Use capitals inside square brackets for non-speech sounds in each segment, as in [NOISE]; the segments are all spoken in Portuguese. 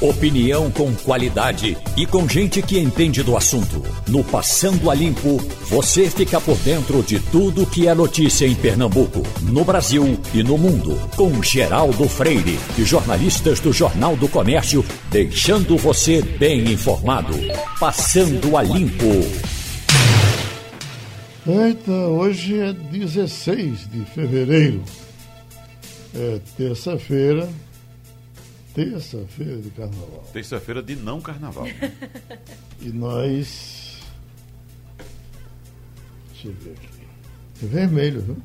Opinião com qualidade e com gente que entende do assunto. No Passando a Limpo, você fica por dentro de tudo que é notícia em Pernambuco, no Brasil e no mundo. Com Geraldo Freire e jornalistas do Jornal do Comércio, deixando você bem informado. Passando a Limpo. Eita, hoje é 16 de fevereiro. É terça-feira terça-feira de carnaval. Terça-feira de não carnaval. e nós. Deixa eu ver aqui. É vermelho, viu?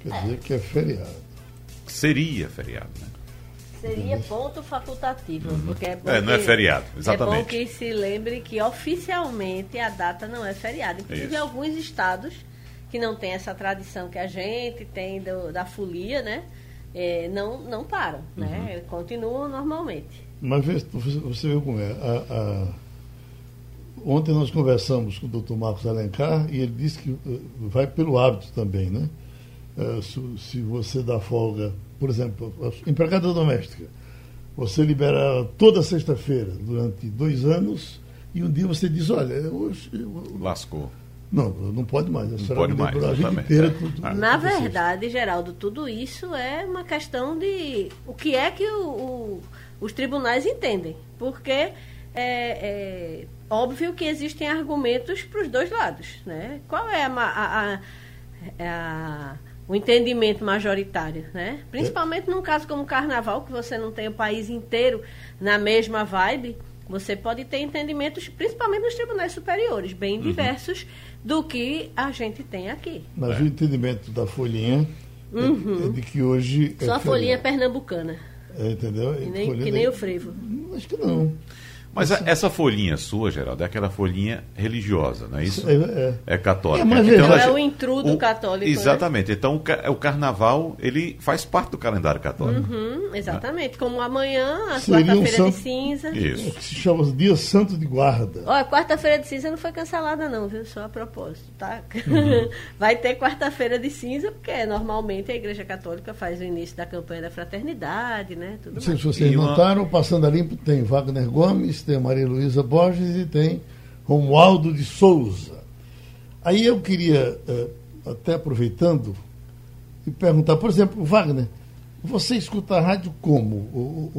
Quer é. dizer que é feriado. Seria feriado, né? Seria ponto facultativo, uhum. porque é, é, não é feriado, exatamente. É bom que se lembre que oficialmente a data não é feriado. Inclusive, em alguns estados que não tem essa tradição que a gente tem do, da folia, né? É, não, não param, né? Uhum. Continuam normalmente. Mas você viu como é. A, a... Ontem nós conversamos com o doutor Marcos Alencar e ele disse que uh, vai pelo hábito também, né? Se, se, você dá folga, por exemplo, empregada doméstica, você libera toda sexta-feira durante dois anos e um dia você diz, olha, hoje... Lascou. Não, não pode mais. A não pode mais. A vida inteira, tudo, Na verdade, Geraldo, tudo isso é uma questão de o que é que o, o, os tribunais entendem. Porque é, é óbvio que existem argumentos para os dois lados. Né? Qual é a, a, a, o entendimento majoritário? Né? Principalmente é. num caso como o carnaval, que você não tem o país inteiro na mesma vibe. Você pode ter entendimentos, principalmente nos tribunais superiores, bem uhum. diversos do que a gente tem aqui. Mas é. o entendimento da folhinha uhum. é, é, de que hoje. É Só a folhinha pernambucana. É, entendeu? Que nem, que nem o frevo. Acho que não. Mas a, essa folhinha sua, Geraldo, é aquela folhinha religiosa, não é isso? É, é. é católica. É, mas então, é o intrudo o, católico. Né? Exatamente. Né? Então o, o, carnaval ele faz parte do calendário católico. Uhum, exatamente. Como amanhã, a quarta-feira um de cinza. Isso. Que se chama Dia Santo de Guarda. Olha, quarta-feira de cinza não foi cancelada, não, viu? Só a propósito, tá? Uhum. [LAUGHS] Vai ter quarta-feira de cinza, porque normalmente a Igreja Católica faz o início da campanha da fraternidade, né? Tudo não sei mais. se vocês e notaram, uma... passando a limpo tem Wagner Gomes tem Maria Luísa Borges e tem Romualdo de Souza. Aí eu queria, eh, até aproveitando, e perguntar, por exemplo, Wagner, você escuta a rádio como?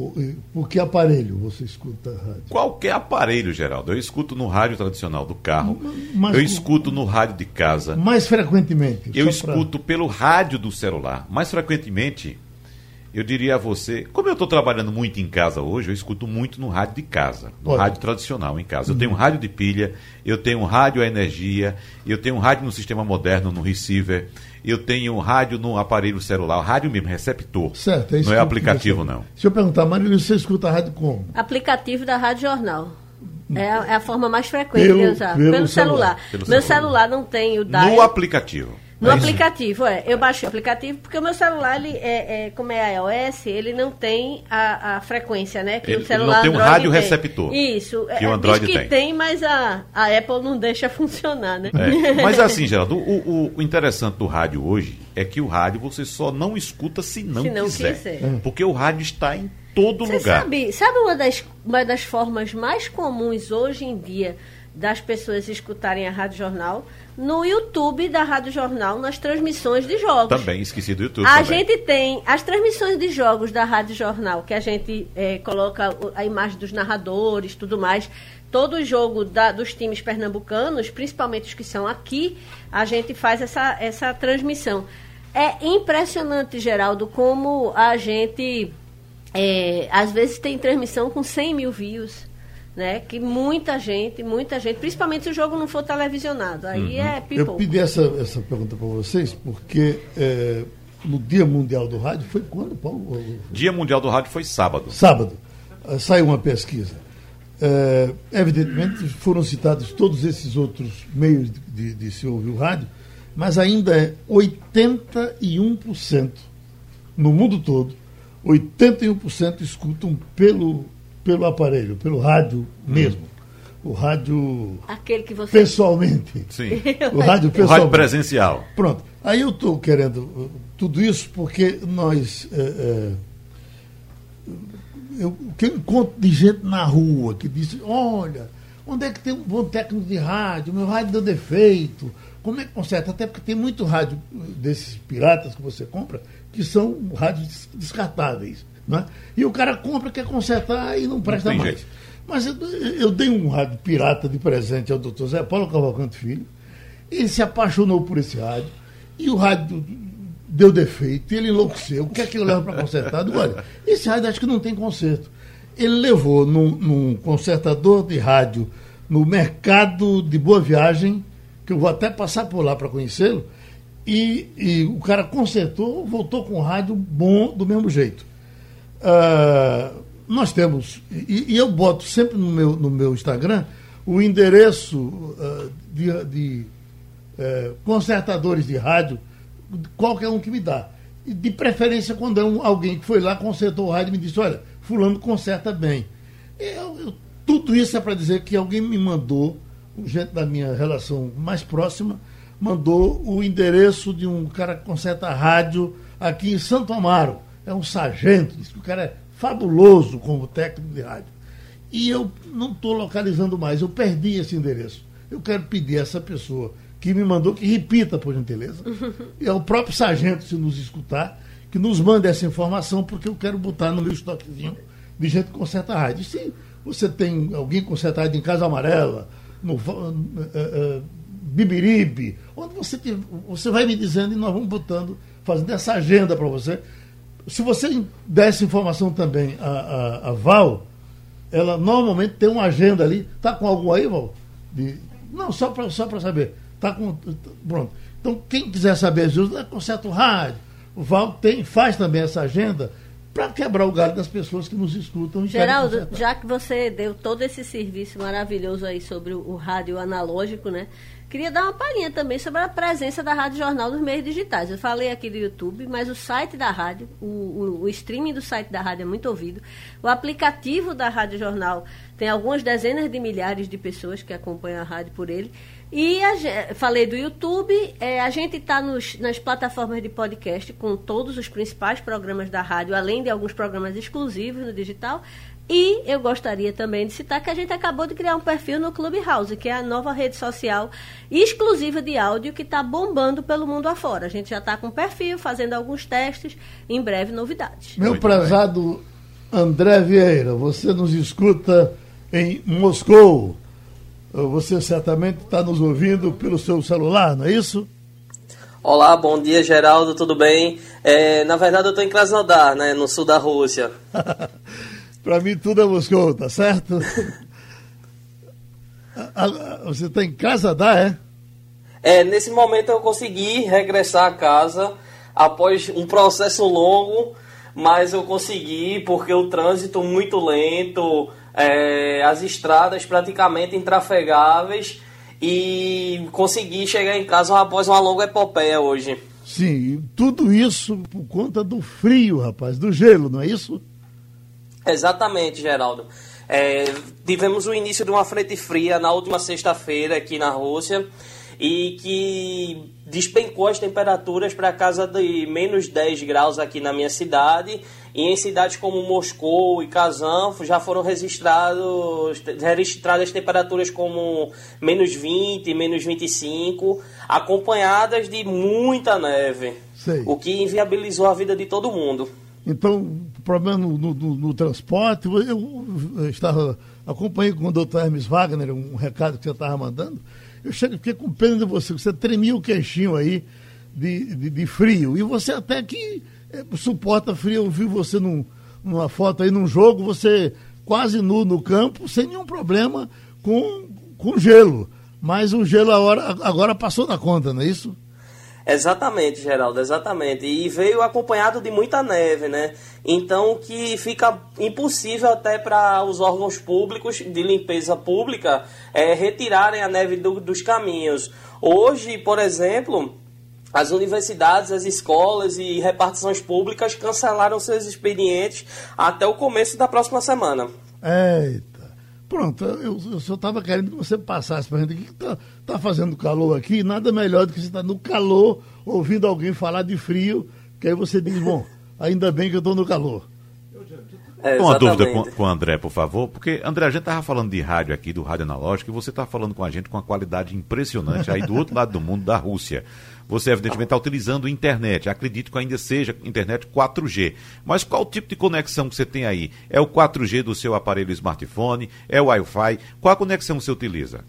por que aparelho você escuta a rádio? Qualquer aparelho, Geraldo. Eu escuto no rádio tradicional do carro. Mas, eu escuto no rádio de casa. Mais frequentemente? Eu escuto pra... pelo rádio do celular. Mais frequentemente eu diria a você, como eu estou trabalhando muito em casa hoje, eu escuto muito no rádio de casa, no Olha. rádio tradicional em casa. Eu tenho um uhum. rádio de pilha, eu tenho um rádio a energia, eu tenho um rádio no sistema moderno, no receiver, eu tenho um rádio no aparelho celular, rádio mesmo, receptor. Certo, é isso Não é aplicativo, não. Se eu perguntar, Marília, você escuta a rádio como? Aplicativo da Rádio Jornal. É a, é a forma mais frequente pelo, de usar. Pelo, pelo celular. celular. Pelo Meu celular. celular não tem o DAI. No aplicativo. No aplicativo, é. Eu baixei o aplicativo porque o meu celular, ele é, é como é iOS, ele não tem a, a frequência, né? Que ele, o celular ele não tem um rádio tem. receptor. Isso. Que é, o Android que tem. tem, mas a, a Apple não deixa [LAUGHS] funcionar, né? É. Mas [LAUGHS] assim, Geraldo, o, o, o, interessante do rádio hoje é que o rádio você só não escuta se não, se não quiser. quiser. Porque o rádio está em todo você lugar. Sabe, sabe uma, das, uma das formas mais comuns hoje em dia das pessoas escutarem a Rádio Jornal no YouTube da Rádio Jornal, nas transmissões de jogos. Também, esqueci do YouTube. A também. gente tem as transmissões de jogos da Rádio Jornal, que a gente é, coloca a imagem dos narradores, tudo mais. Todo jogo da, dos times pernambucanos, principalmente os que são aqui, a gente faz essa, essa transmissão. É impressionante, Geraldo, como a gente. É, às vezes tem transmissão com 100 mil views né? Que muita gente, muita gente, principalmente se o jogo não for televisionado, aí uhum. é pipoco. Eu pedi essa, essa pergunta para vocês porque é, no Dia Mundial do Rádio foi quando, Paulo? Dia Mundial do Rádio foi sábado. Sábado. Uh, saiu uma pesquisa. É, evidentemente foram citados todos esses outros meios de, de, de se ouvir o rádio, mas ainda é 81% no mundo todo, 81% escutam pelo pelo aparelho, pelo rádio mesmo. O rádio. Aquele que você. Pessoalmente. Sim. [LAUGHS] o rádio pessoal. O rádio presencial. Pronto. Aí eu estou querendo uh, tudo isso porque nós. É, é, eu, que eu encontro de gente na rua que diz, olha, onde é que tem um bom técnico de rádio? Meu rádio deu defeito. Como é que conserta? Até porque tem muito rádio desses piratas que você compra que são rádios descartáveis. Né? E o cara compra, quer consertar e não presta não mais. Jeito. Mas eu, eu, dei um rádio pirata de presente ao doutor Zé Paulo Cavalcante Filho. Ele se apaixonou por esse rádio. E o rádio deu defeito, e ele enlouqueceu. O que é que eu levo para consertar? Olha, esse rádio acho que não tem conserto. Ele levou num, num consertador de rádio no mercado de Boa Viagem, que eu vou até passar por lá para conhecê-lo, e, e, o cara consertou, voltou com o rádio bom do mesmo jeito. Uh, nós temos, e, e, eu boto sempre no meu, no meu Instagram o endereço uh, de, de uh, consertadores de rádio, qualquer um que me dá. De preferência quando é um, alguém que foi lá, consertou o rádio e me disse, olha, fulano conserta bem. Eu, eu, tudo isso é para dizer que alguém me mandou, gente da minha relação mais próxima, mandou o endereço de um cara que conserta rádio aqui em Santo Amaro. É um sargento, disse que o cara é fabuloso como técnico de rádio. E eu não estou localizando mais, eu perdi esse endereço. Eu quero pedir a essa pessoa que me mandou que repita, por gentileza. [LAUGHS] E é o próprio sargento, se nos escutar, que nos mande essa informação, porque eu quero botar no meu estoquezinho de gente que conserta rádio. Se você tem alguém que conserta rádio em Casa Amarela, no, uh, uh, Bibiribe, onde você, você vai me dizendo e nós vamos botando, fazendo essa agenda para você. Se você der essa informação também a, a, a, Val, ela normalmente tem uma agenda ali. Está com algum aí, Val? De, não, só para só saber. Tá com, pronto. Então, quem quiser saber as coisas, é conserta o rádio. O Val tem, faz também essa agenda para quebrar o galho das pessoas que nos escutam. Geraldo, já que você deu todo esse serviço maravilhoso aí sobre o, o rádio analógico, né? Queria dar uma palhinha também sobre a presença da Rádio Jornal nos meios digitais. Eu falei aqui do YouTube, mas o site da rádio, o, o, o, streaming do site da rádio é muito ouvido. O aplicativo da Rádio Jornal tem algumas dezenas de milhares de pessoas que acompanham a rádio por ele. E a, falei do YouTube, é, a gente está nas plataformas de podcast com todos os principais programas da rádio, além de alguns programas exclusivos no digital. E eu gostaria também de citar que a gente acabou de criar um perfil no Clubhouse, que é a nova rede social exclusiva de áudio que está bombando pelo mundo afora. A gente já está com um perfil, fazendo alguns testes, em breve novidades. Meu Muito prezado bem. André Vieira, você nos escuta em Moscou. Você certamente está nos ouvindo pelo seu celular, não é isso? Olá, bom dia, Geraldo, tudo bem? É, na verdade, eu estou em Krasnodar, né, no sul da Rússia. [LAUGHS] Para mim tudo é Moscou, tá certo? Você está em casa, dá, é? É, nesse momento eu consegui regressar a casa após um processo longo, mas eu consegui porque o trânsito muito lento, é, as estradas praticamente intrafegáveis e consegui chegar em casa após uma longa epopeia hoje. Sim, tudo isso por conta do frio, rapaz, do gelo, não é isso? Exatamente, Geraldo. É, tivemos o início de uma frente fria na última sexta-feira aqui na Rússia e que despencou as temperaturas para casa de menos 10 graus aqui na minha cidade e em cidades como Moscou e Kazan já foram registrados, registradas temperaturas como menos 20, menos 25, acompanhadas de muita neve, Sei. o que inviabilizou a vida de todo mundo. Então, problema no, no, no, transporte, eu, eu estava acompanhei com o doutor Hermes Wagner um recado que você estava mandando. Eu fiquei com pena de você, você tremia o queixinho aí de, de, de frio. E você até que é, suporta frio. Eu vi você num, numa foto aí num jogo, você quase nu no campo, sem nenhum problema com, com gelo. Mas o gelo agora, agora passou da conta, não é isso? Exatamente, Geraldo, exatamente. E veio acompanhado de muita neve, né? Então que fica impossível até para os órgãos públicos de limpeza pública é, retirarem a neve do, dos caminhos. Hoje, por exemplo, as universidades, as escolas e repartições públicas cancelaram seus expedientes até o começo da próxima semana. Eita. Pronto, eu, eu só estava querendo que você passasse para a gente o que está tá fazendo calor aqui. Nada melhor do que você estar tá no calor, ouvindo alguém falar de frio, que aí você diz, bom, ainda bem que eu estou no calor. É, Uma dúvida com, com o André, por favor, porque, André, a gente estava falando de rádio aqui, do rádio analógico, e você está falando com a gente com uma qualidade impressionante aí do outro lado do mundo, da Rússia. Você, evidentemente, está utilizando internet. Acredito que ainda seja internet 4G. Mas qual tipo de conexão que você tem aí? É o 4G do seu aparelho smartphone? É o Wi-Fi? Qual a conexão você utiliza?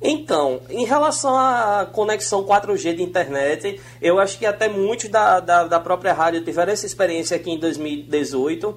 Então, em relação à conexão 4G de internet, eu acho que até muitos da, da, da própria rádio tiveram essa experiência aqui em 2018.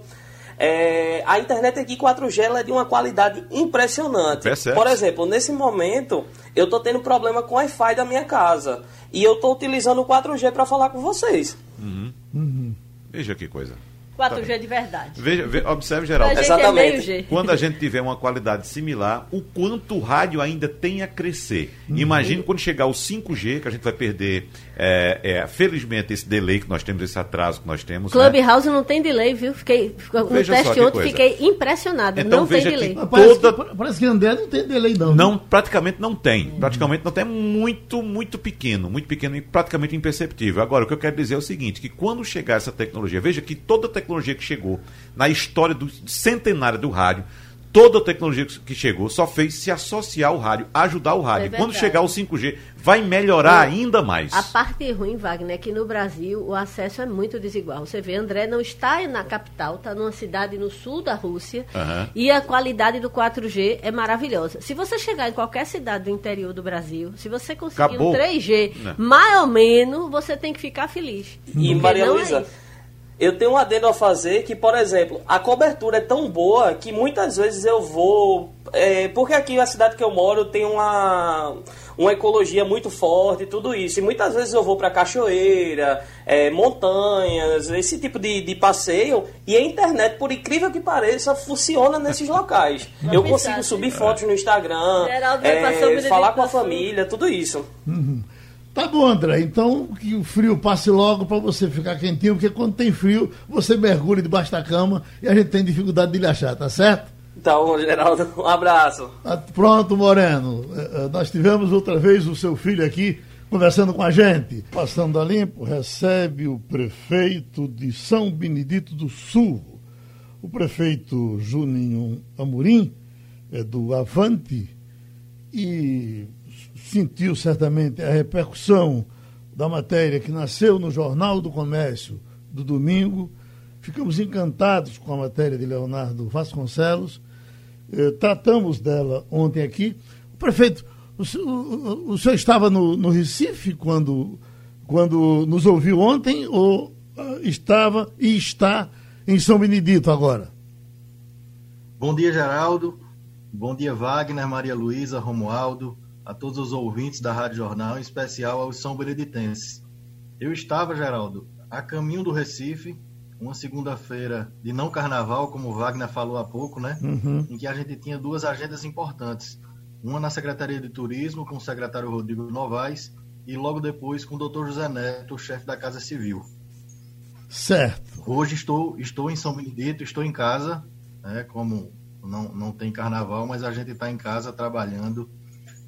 É, a internet aqui 4G é de uma qualidade impressionante. É Por exemplo, nesse momento, eu estou tendo problema com o Wi-Fi da minha casa. E eu estou utilizando o 4G para falar com vocês. Uhum. Uhum. Veja que coisa. 4G tá de verdade. Veja, veja, observe, Geraldo. É Exatamente. É Quando a gente tiver uma qualidade similar, o quanto o rádio ainda tem a crescer. Uhum. Imagine quando chegar o 5G, que a gente vai perder, é, é, felizmente, esse delay que nós temos, esse atraso que nós temos. Né? Clubhouse né? não tem delay, viu? Fiquei, no veja teste ontem, fiquei impressionado. Então, não tem delay. Parece, toda... que, parece que André não tem delay, não. Não, praticamente não tem. Uhum. Praticamente não tem. É muito, muito pequeno. Muito pequeno e praticamente imperceptível. Agora, o que eu quero dizer é o seguinte, que quando chegar essa tecnologia, veja que toda tecnologia que chegou na história do centenário do rádio, toda a tecnologia que chegou só fez se associar ao rádio, ajudar o rádio. É Quando chegar o 5G, vai melhorar é. ainda mais. A parte ruim, Wagner, é que no Brasil o acesso é muito desigual. Você vê, André não está na capital, está numa cidade no sul da Rússia uhum. e a qualidade do 4G é maravilhosa. Se você chegar em qualquer cidade do interior do Brasil, se você conseguir Acabou. um 3G, né? mais ou menos, você tem que ficar feliz. E Maria é Luísa, é eu tenho um adendo a fazer que, por exemplo, a cobertura é tão boa que muitas vezes eu vou. É, porque aqui na cidade que eu moro tem uma, uma ecologia muito forte e tudo isso. E muitas vezes eu vou para cachoeira, é, montanhas, esse tipo de, de passeio. E a internet, por incrível que pareça, funciona nesses locais. [LAUGHS] eu consigo subir fotos no Instagram, é, falar com a família, tudo isso. Uhum. Tá bom, André. Então que o frio passe logo para você ficar quentinho, porque quando tem frio, você mergulha debaixo da cama e a gente tem dificuldade de lhe achar, tá certo? Então, Geraldo, [LAUGHS] um abraço. Ah, pronto, Moreno. Eh, eh, nós tivemos outra vez o seu filho aqui conversando com a gente. Passando a limpo, recebe o prefeito de São Benedito do Sul, o prefeito Juninho Amorim, é do Avante, e sentiu certamente a repercussão da matéria que nasceu no Jornal do Comércio do domingo. Ficamos encantados com a matéria de Leonardo Vasconcelos. Eh, tratamos dela ontem aqui. O prefeito, o, o, o senhor estava no, no, Recife quando, quando nos ouviu ontem ou uh, estava e está em São Benedito agora? Bom dia, Geraldo. Bom dia, Wagner, Maria Luísa, Romualdo, a todos os ouvintes da Rádio Jornal, em especial aos São Beneditenses. Eu estava, Geraldo, a caminho do Recife, uma segunda-feira de não carnaval, como o Wagner falou há pouco, né? Uhum. Em que a gente tinha duas agendas importantes. Uma na Secretaria de Turismo, com o secretário Rodrigo Novaes, e logo depois com o doutor José Neto, chefe da Casa Civil. Certo. Hoje estou, estou em São Benedito, estou em casa, né, como não, não tem carnaval, mas a gente está em casa trabalhando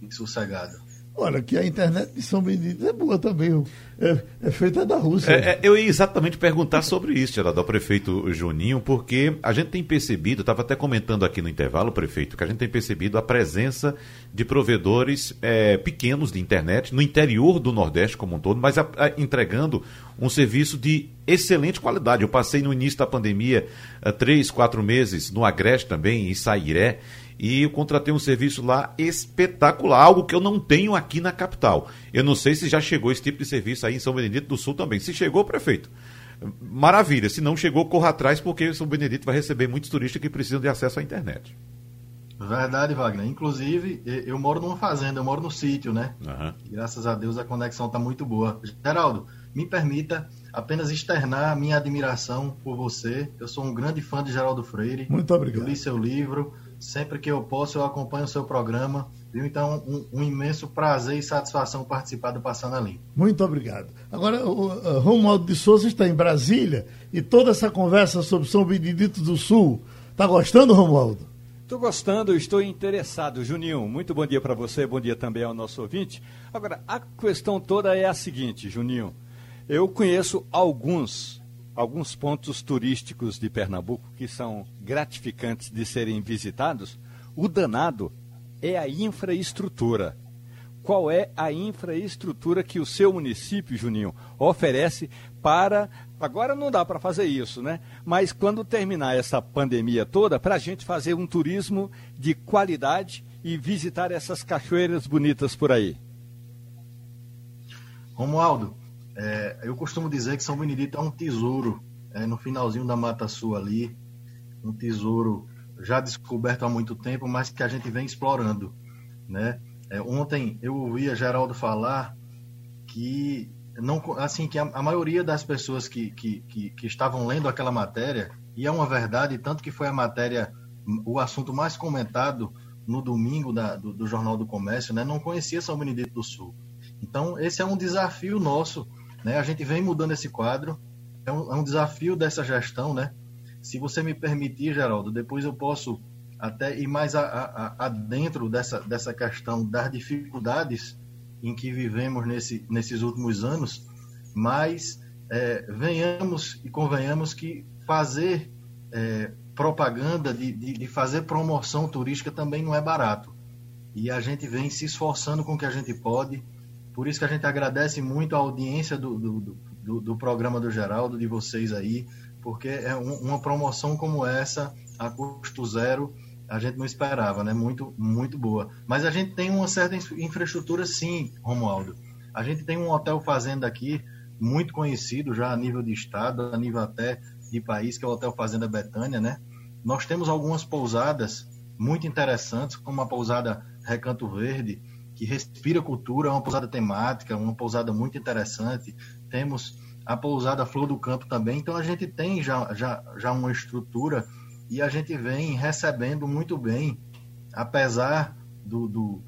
sossegado. Olha, que a internet de São Benedito é boa também. É, é feita da Rússia. É, é, eu ia exatamente perguntar sobre isso, Geraldo, ao prefeito Juninho, porque a gente tem percebido, estava até comentando aqui no intervalo, prefeito, que a gente tem percebido a presença de provedores é, pequenos de internet no interior do Nordeste como um todo, mas a, a, entregando um serviço de excelente qualidade. Eu passei no início da pandemia três, quatro meses no Agreste também, em Sairé, e eu contratei um serviço lá espetacular, algo que eu não tenho aqui na capital. Eu não sei se já chegou esse tipo de serviço aí em São Benedito do Sul também. Se chegou, prefeito, maravilha. Se não chegou, corra atrás, porque São Benedito vai receber muitos turistas que precisam de acesso à internet. Verdade, Wagner. Inclusive, eu moro numa fazenda, eu moro no sítio, né? Uhum. Graças a Deus a conexão está muito boa. Geraldo, me permita apenas externar a minha admiração por você. Eu sou um grande fã de Geraldo Freire. Muito obrigado. Eu li seu livro Sempre que eu posso, eu acompanho o seu programa. Viu? Então, um, um imenso prazer e satisfação participar do Passando a Limpo. Muito obrigado. Agora, o Romualdo de Souza está em Brasília e toda essa conversa sobre São Benedito do Sul. Está gostando, Romualdo? Estou gostando, estou interessado. Juninho, muito bom dia para você, bom dia também ao nosso ouvinte. Agora, a questão toda é a seguinte, Juninho. Eu conheço alguns alguns pontos turísticos de Pernambuco que são gratificantes de serem visitados, o danado é a infraestrutura. Qual é a infraestrutura que o seu município, Juninho, oferece para. Agora não dá para fazer isso, né? Mas quando terminar essa pandemia toda, para a gente fazer um turismo de qualidade e visitar essas cachoeiras bonitas por aí. Romualdo, é, eu costumo dizer que São Benedito é um tesouro, é, no finalzinho da Mata Sul ali, um tesouro já descoberto há muito tempo, mas que a gente vem explorando, né? É, ontem eu ouvia Geraldo falar que não, assim que a, a maioria das pessoas que, que, que, que, estavam lendo aquela matéria e é uma verdade tanto que foi a matéria o assunto mais comentado no domingo da, do, do, Jornal do Comércio, né? Não conhecia São Benedito do Sul. Então esse é um desafio nosso né? A gente vem mudando esse quadro, é um, é um desafio dessa gestão, né? Se você me permitir, Geraldo, depois eu posso até ir mais adentro dessa, dessa questão das dificuldades em que vivemos nesse, nesses últimos anos, mas é, venhamos e convenhamos que fazer é, propaganda, de, de, de, fazer promoção turística também não é barato. E a gente vem se esforçando com o que a gente pode, por isso que a gente agradece muito a audiência do, do, do, do programa do Geraldo, de vocês aí, porque é um, uma promoção como essa, a custo zero, a gente não esperava, né? Muito, muito boa. Mas a gente tem uma certa infraestrutura, sim, Romualdo. A gente tem um hotel fazenda aqui, muito conhecido já a nível de estado, a nível até de país, que é o Hotel Fazenda Betânia, né? Nós temos algumas pousadas muito interessantes, como a pousada Recanto Verde, que respira cultura, é uma pousada temática, uma pousada muito interessante. Temos a pousada Flor do Campo também, então a gente tem já, já, já uma estrutura e a gente vem recebendo muito bem, apesar do, do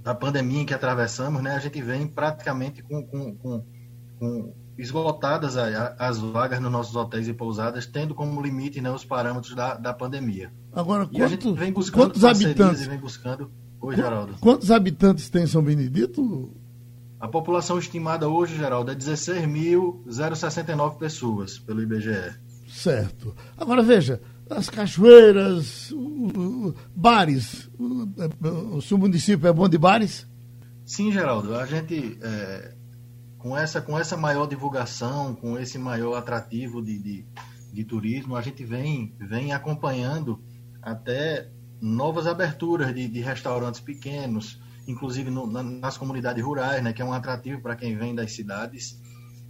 da pandemia em que atravessamos, né, a gente vem praticamente com, com, com, com esgotadas as vagas nos nossos hotéis e pousadas, tendo como limite né, os parâmetros da, da pandemia. Agora, quanto, quantos habitantes? Vem buscando Oi, Geraldo. Quantos habitantes tem São Benedito? A população estimada hoje, Geraldo, é 16.069 pessoas pelo IBGE. Certo. Agora veja, as cachoeiras, bares, o, seu município é bom de bares? Sim, Geraldo. A gente, é, com, essa, com essa maior divulgação, com esse maior atrativo de, de, de turismo, a gente vem, vem acompanhando até novas aberturas de, de restaurantes pequenos, inclusive no, na, nas comunidades rurais, né, que é um atrativo para quem vem das cidades,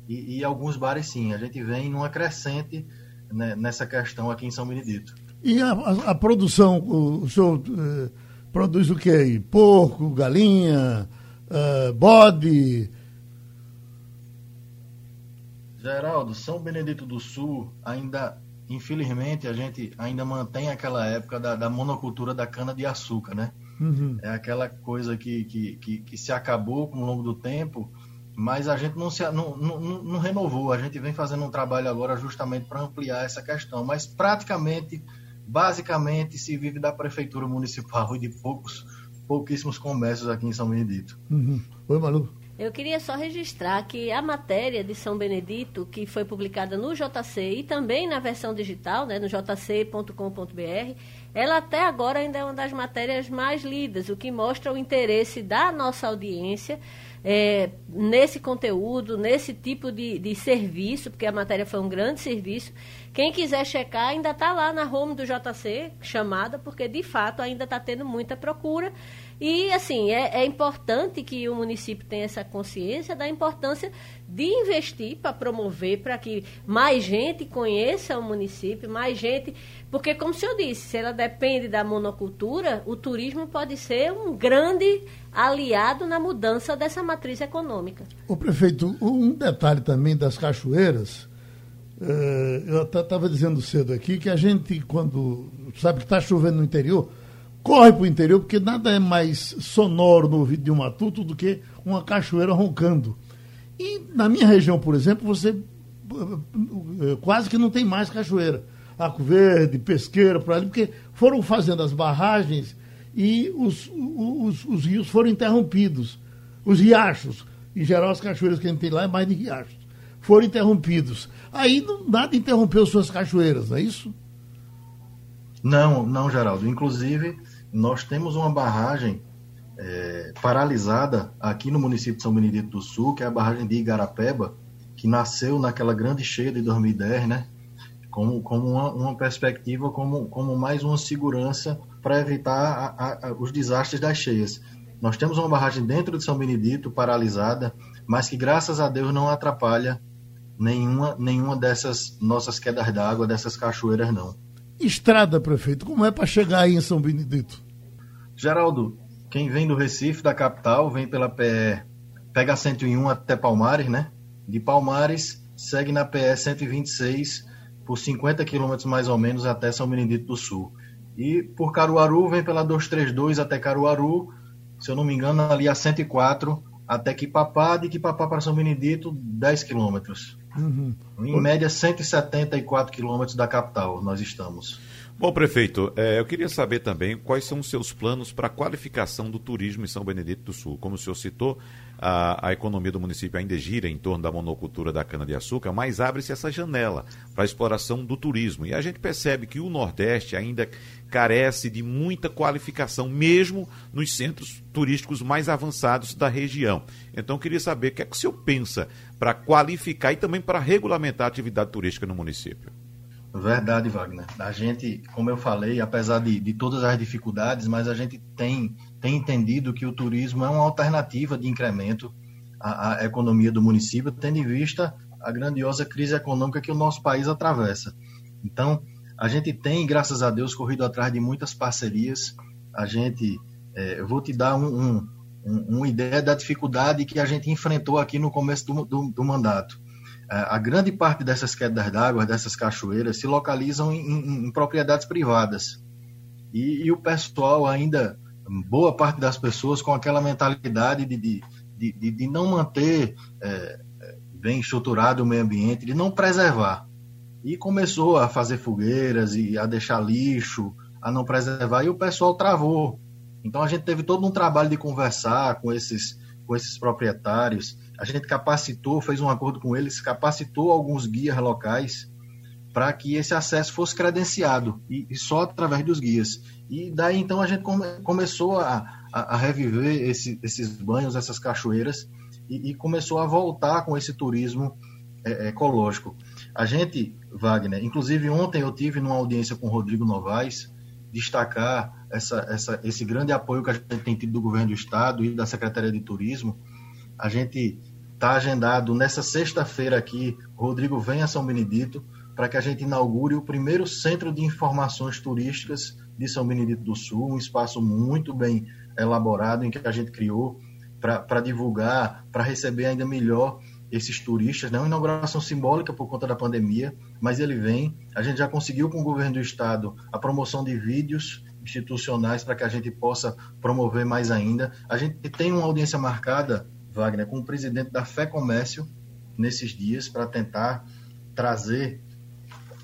e, e, alguns bares sim. A gente vem numa crescente né, nessa questão aqui em São Benedito. E a, a, a produção, o, o senhor eh, produz o quê? Porco, galinha, eh, bode? Geraldo, São Benedito do Sul ainda infelizmente, a gente ainda mantém aquela época da, da monocultura da cana-de-açúcar, né? Uhum. É aquela coisa que, que, que, que, se acabou com o longo do tempo, mas a gente não, se, não, não, não renovou. A gente vem fazendo um trabalho agora justamente para ampliar essa questão, mas praticamente, basicamente, se vive da prefeitura municipal e de poucos, pouquíssimos comércios aqui em São Benedito. Uhum. Oi, Malu. Eu queria só registrar que a matéria de São Benedito, que foi publicada no JC e também na versão digital, né, no jc.com.br, ela até agora ainda é uma das matérias mais lidas, o que mostra o interesse da nossa audiência é, nesse conteúdo, nesse tipo de, de serviço, porque a matéria foi um grande serviço. Quem quiser checar, ainda está lá na home do JC, chamada, porque de fato ainda está tendo muita procura. E, assim, é, é, importante que o município tenha essa consciência da importância de investir para promover, para que mais gente conheça o município, mais gente. Porque, como o senhor disse, se ela depende da monocultura, o turismo pode ser um grande aliado na mudança dessa matriz econômica. O prefeito, um detalhe também das cachoeiras. Eh, eu estava dizendo cedo aqui que a gente, quando sabe que está chovendo no interior corre para o interior, porque nada é mais sonoro no ouvido de um matuto do que uma cachoeira roncando. E na minha região, por exemplo, você eh, quase que não tem mais cachoeira. Arco Verde, Pesqueira, por ali, porque foram fazendo as barragens e os, os, os rios foram interrompidos. Os riachos, em geral as cachoeiras que a gente tem lá é mais de riachos, foram interrompidos. Aí não, nada interrompeu suas cachoeiras, não é isso? Não, não, Geraldo. Inclusive, nós temos uma barragem é, paralisada aqui no município de São Benedito do Sul, que é a barragem de Igarapeba, que nasceu naquela grande cheia de 2010, né? Como, como uma, uma perspectiva, como, como mais uma segurança para evitar a, a, os desastres das cheias. Nós temos uma barragem dentro de São Benedito paralisada, mas que graças a Deus não atrapalha nenhuma, nenhuma dessas nossas quedas d'água, dessas cachoeiras, não. Estrada, prefeito, como é para chegar aí em São Benedito? Geraldo, quem vem do Recife, da capital, vem pela PE, pega a 101 até Palmares, né? De Palmares, segue na PE 126 por 50 quilômetros mais ou menos até São Benedito do Sul. E por Caruaru, vem pela 232 até Caruaru, se eu não me engano, ali a 104 até Quipapá, de Quipapá para São Benedito, 10 quilômetros. Uhum. Em média, 174 quilômetros da capital nós estamos. Bom, prefeito, é, eu queria saber também quais são os seus planos para a qualificação do turismo em São Benedito do Sul. Como o senhor citou, a, a economia do município ainda gira em torno da monocultura da cana-de-açúcar, mas abre-se essa janela para a exploração do turismo. E a gente percebe que o Nordeste ainda carece de muita qualificação, mesmo nos centros turísticos mais avançados da região. Então, eu queria saber o que é que o senhor pensa para qualificar e também para regulamentar a atividade turística no município. Verdade, Wagner. A gente, como eu falei, apesar de, de todas as dificuldades, mas a gente tem, tem entendido que o turismo é uma alternativa de incremento à, à economia do município, tendo em vista a grandiosa crise econômica que o nosso país atravessa. Então, a gente tem, graças a Deus, corrido atrás de muitas parcerias. A gente, é, eu vou te dar um, um, um, uma ideia da dificuldade que a gente enfrentou aqui no começo do, do, do mandato é, a grande parte dessas quedas d'água, dessas cachoeiras, se localizam em, em, em propriedades privadas. E, e, o pessoal ainda, boa parte das pessoas, com aquela mentalidade de, de, de, de não manter é, bem estruturado o meio ambiente, de não preservar. E começou a fazer fogueiras e a deixar lixo, a não preservar, e o pessoal travou. Então a gente teve todo um trabalho de conversar com esses, com esses proprietários a gente capacitou, fez um acordo com eles, capacitou alguns guias locais para que esse acesso fosse credenciado e, e, só através dos guias. E daí então a gente come, começou a, a, a reviver esse, esses banhos, essas cachoeiras e, e, começou a voltar com esse turismo é, ecológico. A gente, Wagner, inclusive ontem eu tive numa audiência com o Rodrigo Novaes destacar essa, essa, esse grande apoio que a gente tem tido do governo do estado e da Secretaria de Turismo a gente está agendado nessa sexta-feira aqui, Rodrigo vem a São Benedito para que a gente inaugure o primeiro centro de informações turísticas de São Benedito do Sul, um espaço muito bem elaborado em que a gente criou para divulgar, para receber ainda melhor esses turistas, né? uma inauguração simbólica por conta da pandemia, mas ele vem. A gente já conseguiu com o governo do estado a promoção de vídeos institucionais para que a gente possa promover mais ainda. A gente tem uma audiência marcada Wagner, com o presidente da Fé Comércio nesses dias para tentar trazer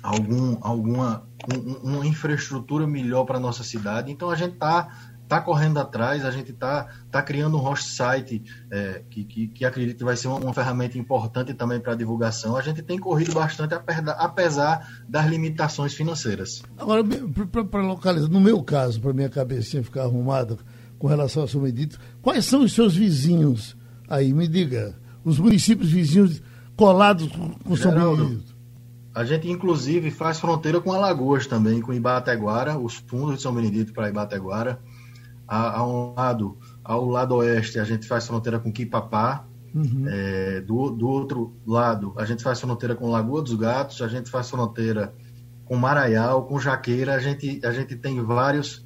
algum, alguma um, uma infraestrutura melhor para nossa cidade. Então a gente está tá correndo atrás, a gente está tá criando um host site é, que, que, que, acredito que vai ser uma, uma ferramenta importante também para divulgação. A gente tem corrido bastante apesar das limitações financeiras. Agora, para localizar, no meu caso, para minha cabecinha ficar arrumada com relação ao seu medito, quais são os seus vizinhos Aí me diga, os municípios vizinhos colados com São Benedito. A gente, inclusive, faz fronteira com Alagoas também, com Ibateguara, os fundos de São Benedito para Ibateguara. Ao lado, ao lado oeste, a gente faz fronteira com Quipapá. Uhum. É, do, do outro lado, a gente faz fronteira com Lagoa dos Gatos, a gente faz fronteira com Maraial, com Jaqueira. A gente, a gente tem vários,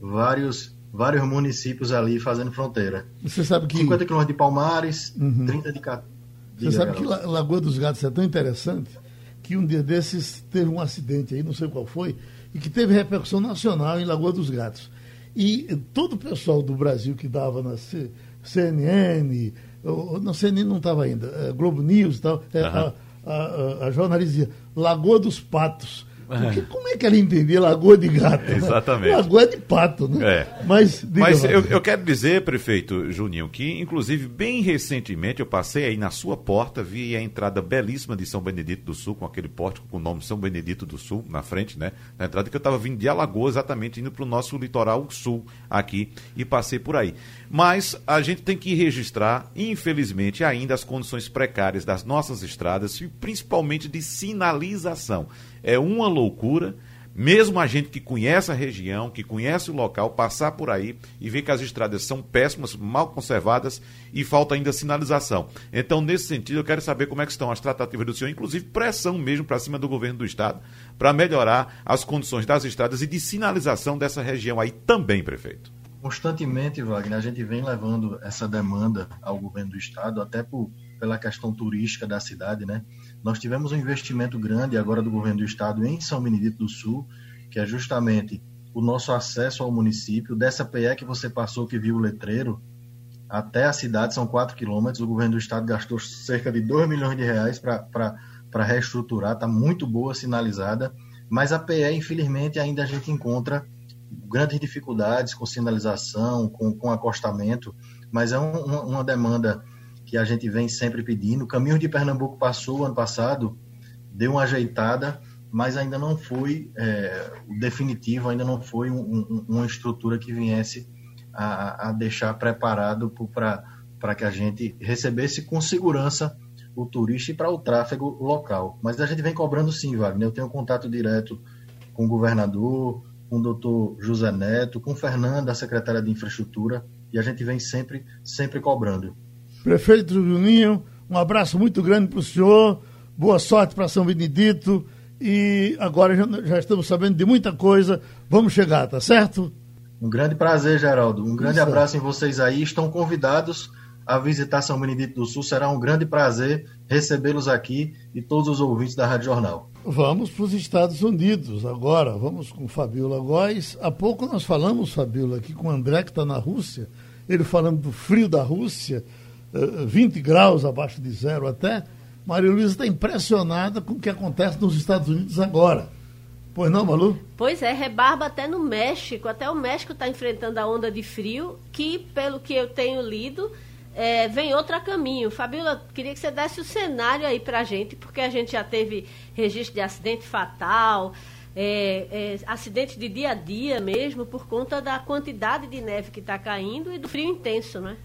vários vários municípios ali fazendo fronteira. Você sabe que 50 quilômetros de Palmares, uhum. 30 de Cat... Você sabe que Lagoa dos Gatos é tão interessante que um dia desses teve um acidente aí, não sei qual foi, e que teve repercussão nacional em Lagoa dos Gatos. E todo o pessoal do Brasil que dava na CNN, não CNN não estava ainda, é, Globo News e tal, uhum. a, a, a, a jornalista dizia Lagoa dos Patos Porque como é que ela entendia lagoa de gato? Né? Exatamente. Lagoa de pato, né? É. Mas, Mas eu, eu, quero dizer, prefeito Juninho, que inclusive bem recentemente eu passei aí na sua porta, vi a entrada belíssima de São Benedito do Sul, com aquele pórtico com o nome São Benedito do Sul na frente, né? Na entrada que eu estava vindo de Alagoas, exatamente indo para o nosso litoral sul aqui e passei por aí. Mas a gente tem que registrar, infelizmente, ainda as condições precárias das nossas estradas e principalmente de sinalização. É uma loucura mesmo a gente que conhece a região, que conhece o local, passar por aí e ver que as estradas são péssimas, mal conservadas e falta ainda sinalização. Então, nesse sentido, eu quero saber como é que estão as tratativas do senhor, inclusive pressão mesmo para cima do governo do estado, para melhorar as condições das estradas e de sinalização dessa região aí também, prefeito. Constantemente, Wagner, a gente vem levando essa demanda ao governo do estado, até por, pela questão turística da cidade, né? Nós tivemos um investimento grande agora do governo do estado em São Benedito do Sul, que é justamente o nosso acesso ao município. Dessa PE que você passou, que viu o letreiro, até a cidade são 4 quilômetros. O governo do estado gastou cerca de 2 milhões de reais para reestruturar, está muito boa, sinalizada. Mas a PE, infelizmente, ainda a gente encontra grandes dificuldades com sinalização, com, com acostamento, mas é um, uma, uma demanda que a gente vem sempre pedindo. O Caminho de Pernambuco passou ano passado, deu uma ajeitada, mas ainda não foi é, o definitivo, ainda não foi um, um, uma estrutura que viesse a, a deixar preparado para que a gente recebesse com segurança o turista e para o tráfego local. Mas a gente vem cobrando sim, Wagner. Eu tenho contato direto com o governador, com o doutor José Neto, com Fernanda, a secretária de Infraestrutura, e a gente vem sempre, sempre cobrando. Prefeito Juninho, um abraço muito grande para o senhor, boa sorte para São Benedito e agora já, já, estamos sabendo de muita coisa, vamos chegar, tá certo? Um grande prazer, Geraldo, um grande Isso. abraço em vocês aí, estão convidados a visitar São Benedito do Sul, será um grande prazer recebê-los aqui e todos os ouvintes da Rádio Jornal. Vamos para os Estados Unidos agora, vamos com Fabiola Góes. Há pouco nós falamos, Fabiola, aqui com o André, que está na Rússia, ele falando do frio da Rússia, 20 eh, graus abaixo de zero até, Maria Luísa está impressionada com o que acontece nos Estados Unidos agora. Pois não, Malu? Pois é, rebarba até no México. Até o México está enfrentando a onda de frio, que, pelo que eu tenho lido, é, vem outro a caminho. Fabiola, queria que você desse o cenário aí para a gente, porque a gente já teve registro de acidente fatal, é, é, acidente de dia a dia mesmo, por conta da quantidade de neve que está caindo e do frio intenso, não é?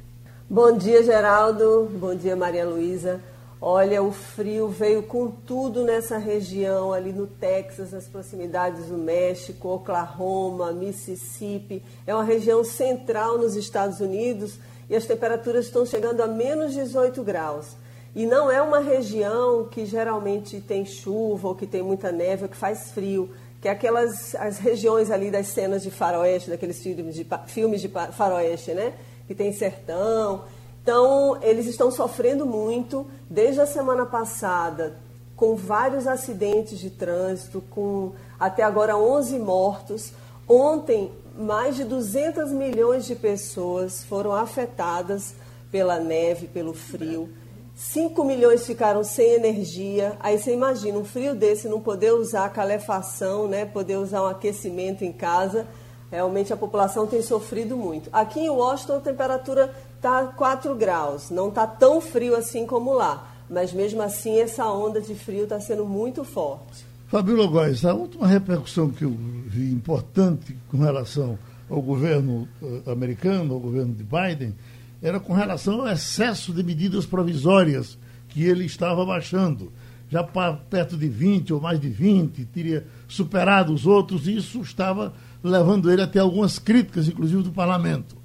Bom dia, Geraldo. Bom dia, Maria Luísa. Olha, o frio veio com tudo nessa região, ali no Texas, nas proximidades do México, Oklahoma, Mississippi. É uma região central nos Estados Unidos e as temperaturas estão chegando a menos 18 graus. E não é uma região que geralmente tem chuva ou que tem muita neve ou que faz frio, que é aquelas as regiões ali das cenas de faroeste, daqueles filmes de, filmes de faroeste, né? Que tem sertão. Então, eles estão sofrendo muito desde a semana passada, com vários acidentes de trânsito, com até agora 11 mortos. Ontem, mais de 200 milhões de pessoas foram afetadas pela neve, pelo frio. 5 milhões ficaram sem energia. Aí você imagina um frio desse, não poder usar calefação, né? poder usar um aquecimento em casa. Realmente a população tem sofrido muito. Aqui em Washington a temperatura está 4 graus, não está tão frio assim como lá, mas mesmo assim essa onda de frio está sendo muito forte. Fabíola Góes, a última repercussão que eu vi importante com relação ao governo uh, americano, ao governo de Biden, era com relação ao excesso de medidas provisórias que ele estava baixando. Já perto de 20 ou mais de 20, teria superado os outros, e isso estava levando ele até algumas críticas, inclusive do parlamento.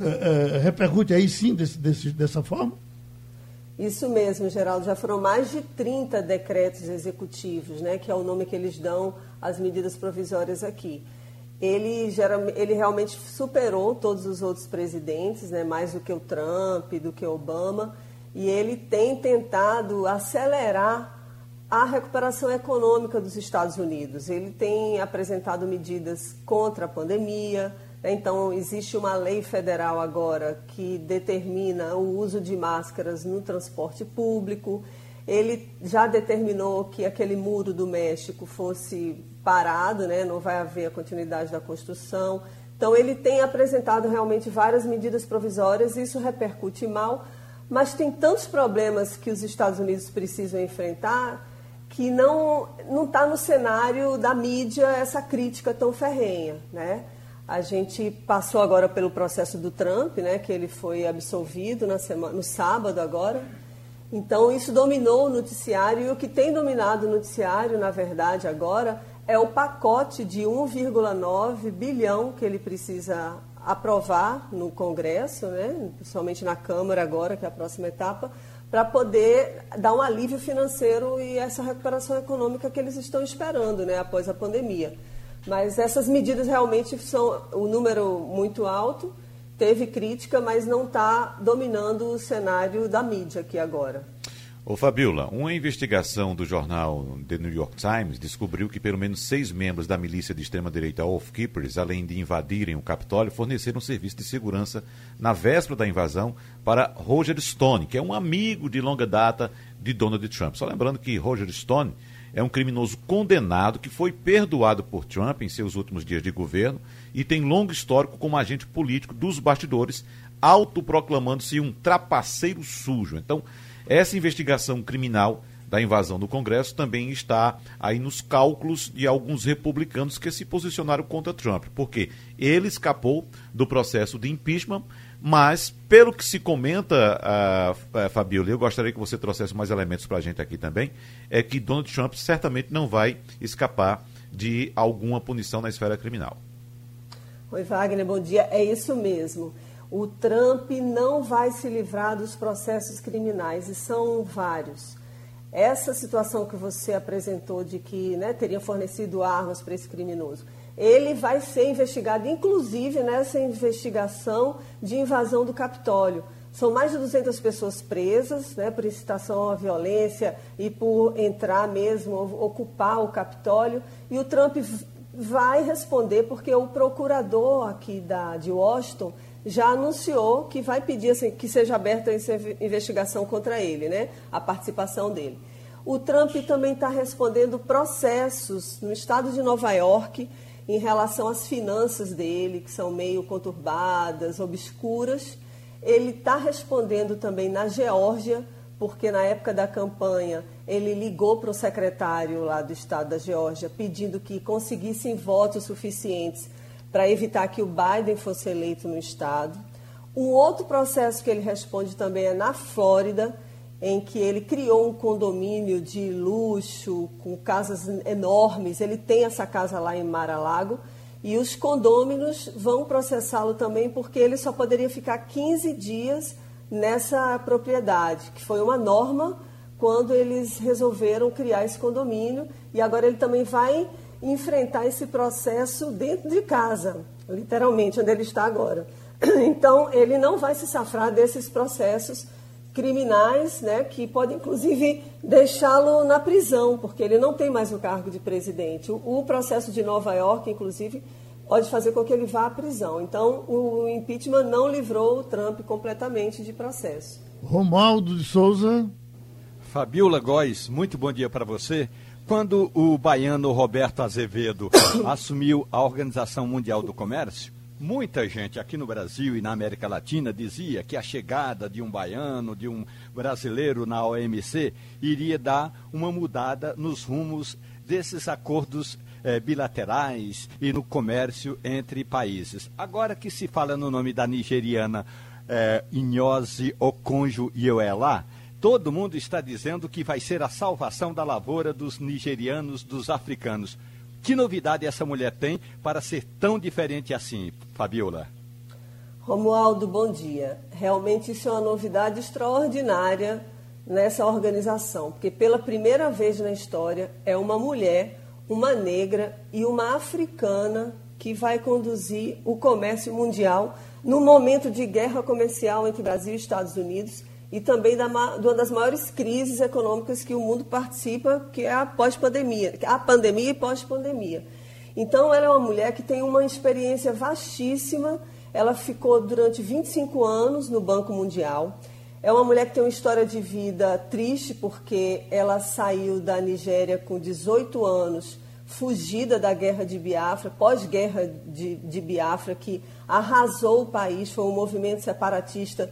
É, é, repercute aí sim desse, desse, dessa forma? Isso mesmo, Geraldo. Já foram mais de 30 decretos executivos, né, que é o nome que eles dão às medidas provisórias aqui. Ele, ele realmente superou todos os outros presidentes, né, mais do que o Trump, do que o Obama, e ele tem tentado acelerar a recuperação econômica dos Estados Unidos. Ele tem apresentado medidas contra a pandemia. Né? Então, existe uma lei federal agora que determina o uso de máscaras no transporte público. Ele já determinou que aquele muro do México fosse parado, né? não vai haver a continuidade da construção. Então, ele tem apresentado realmente várias medidas provisórias, isso repercute mal, mas tem tantos problemas que os Estados Unidos precisam enfrentar que não está no cenário da mídia essa crítica tão ferrenha. Né? A gente passou agora pelo processo do Trump, né, que ele foi absolvido na semana, no sábado agora. Então, isso dominou o noticiário, e o que tem dominado o noticiário, na verdade, agora, é o pacote de 1,9 bilhão que ele precisa aprovar no Congresso, né, principalmente na Câmara agora, que é a próxima etapa, para poder dar um alívio financeiro e essa recuperação econômica que eles estão esperando né, após a pandemia. Mas essas medidas realmente são um número muito alto, teve crítica, mas não está dominando o cenário da mídia aqui agora. Ô Fabiola, uma investigação do jornal The New York Times descobriu que pelo menos seis membros da milícia de extrema-direita Oath Keepers, além de invadirem o Capitólio, forneceram serviço de segurança na véspera da invasão para Roger Stone, que é um amigo de longa data de Donald Trump. Só lembrando que Roger Stone é um criminoso condenado que foi perdoado por Trump em seus últimos dias de governo e tem longo histórico como agente político dos bastidores, autoproclamando-se um trapaceiro sujo. Então, essa investigação criminal da invasão do Congresso também está aí nos cálculos de alguns republicanos que se posicionaram contra Trump, porque ele escapou do processo de impeachment, mas pelo que se comenta, uh, uh, Fabiola, eu gostaria que você trouxesse mais elementos para a gente aqui também, é que Donald Trump certamente não vai escapar de alguma punição na esfera criminal. Oi, Wagner, bom dia. É isso mesmo o Trump não vai se livrar dos processos criminais, e são vários. Essa situação que você apresentou de que né, teria fornecido armas para esse criminoso, ele vai ser investigado, inclusive nessa investigação de invasão do Capitólio. São mais de 200 pessoas presas né, por incitação à violência e por entrar mesmo, ocupar o Capitólio. E o Trump vai responder porque o procurador aqui da, de Washington já anunciou que vai pedir assim, que seja aberta essa investigação contra ele, né? a participação dele. O Trump também está respondendo processos no estado de Nova York em relação às finanças dele, que são meio conturbadas, obscuras. Ele está respondendo também na Geórgia, porque na época da campanha ele ligou para o secretário lá do estado da Geórgia pedindo que conseguissem votos suficientes para evitar que o Biden fosse eleito no estado. Um outro processo que ele responde também é na Flórida, em que ele criou um condomínio de luxo, com casas enormes. Ele tem essa casa lá em Mar-a-Lago. E os condôminos vão processá-lo também, porque ele só poderia ficar 15 dias nessa propriedade, que foi uma norma quando eles resolveram criar esse condomínio. E agora ele também vai enfrentar esse processo dentro de casa, literalmente, onde ele está agora. [CLEARS THROAT] Então, ele não vai se safrar desses processos criminais, né, que podem inclusive deixá-lo na prisão, porque ele não tem mais o cargo de presidente. O, o, processo de Nova York, inclusive, pode fazer com que ele vá à prisão. Então, o impeachment não livrou o Trump completamente de processo. Romualdo de Souza. Fabiola Góes, muito bom dia para você. Quando o baiano Roberto Azevedo [COUGHS] assumiu a Organização Mundial do Comércio, muita gente aqui no Brasil e na América Latina dizia que a chegada de um baiano, de um brasileiro na OMC, iria dar uma mudada nos rumos desses acordos eh, bilaterais e no comércio entre países. Agora que se fala no nome da nigeriana eh, Inhoze Okonjo-Iweala, Todo mundo está dizendo que vai ser a salvação da lavoura dos nigerianos, dos africanos. Que novidade essa mulher tem para ser tão diferente assim, Fabiola? Romualdo, bom dia. Realmente isso é uma novidade extraordinária nessa organização, porque pela primeira vez na história é uma mulher, uma negra e uma africana que vai conduzir o comércio mundial no momento de guerra comercial entre Brasil e Estados Unidos e também da, de uma das maiores crises econômicas que o mundo participa, que é a pós-pandemia, a pandemia e pós-pandemia. Então, ela é uma mulher que tem uma experiência vastíssima. Ela ficou durante 25 anos no Banco Mundial. É uma mulher que tem uma história de vida triste, porque ela saiu da Nigéria com 18 anos, fugida da guerra de Biafra, pós-guerra de, de Biafra, que arrasou o país. Foi um movimento separatista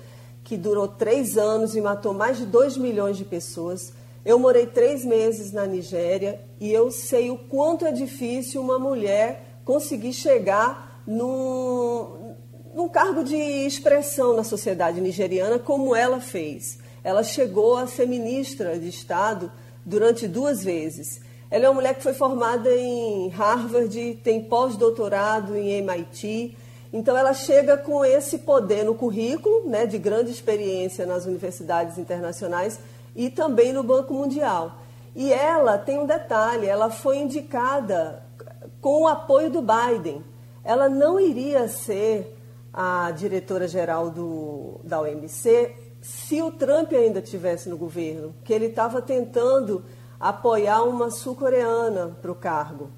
que durou três anos e matou mais de 2 milhões de pessoas. Eu morei três meses na Nigéria e eu sei o quanto é difícil uma mulher conseguir chegar num, num cargo de expressão na sociedade nigeriana, como ela fez. Ela chegou a ser ministra de Estado durante duas vezes. Ela é uma mulher que foi formada em Harvard, tem pós-doutorado em MIT. Então, ela chega com esse poder no currículo, né, de grande experiência nas universidades internacionais e também no Banco Mundial. E ela tem um detalhe: ela foi indicada com o apoio do Biden. Ela não iria ser a diretora-geral da OMC se o Trump ainda estivesse no governo, que ele estava tentando apoiar uma sul-coreana para o cargo.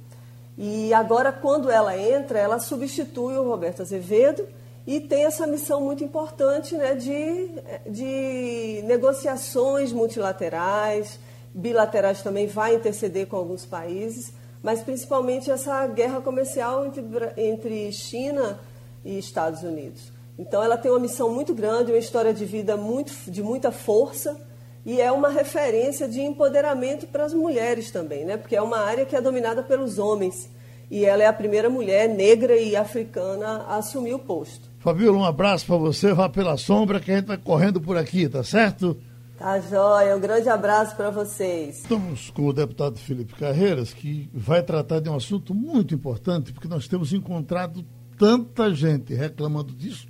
E agora, quando ela entra, ela substitui o Roberto Azevedo e tem essa missão muito importante né, de, de negociações multilaterais, bilaterais também, vai interceder com alguns países, mas principalmente essa guerra comercial entre, entre China e Estados Unidos. Então, ela tem uma missão muito grande, uma história de vida muito, de muita força e é uma referência de empoderamento para as mulheres também, né? porque é uma área que é dominada pelos homens. E ela é a primeira mulher negra e africana a assumir o posto. Fabíola, um abraço para você, vá pela sombra que a gente vai correndo por aqui, tá certo? Tá jóia, um grande abraço para vocês. Estamos com o deputado Felipe Carreiras, que vai tratar de um assunto muito importante, porque nós temos encontrado tanta gente reclamando disso,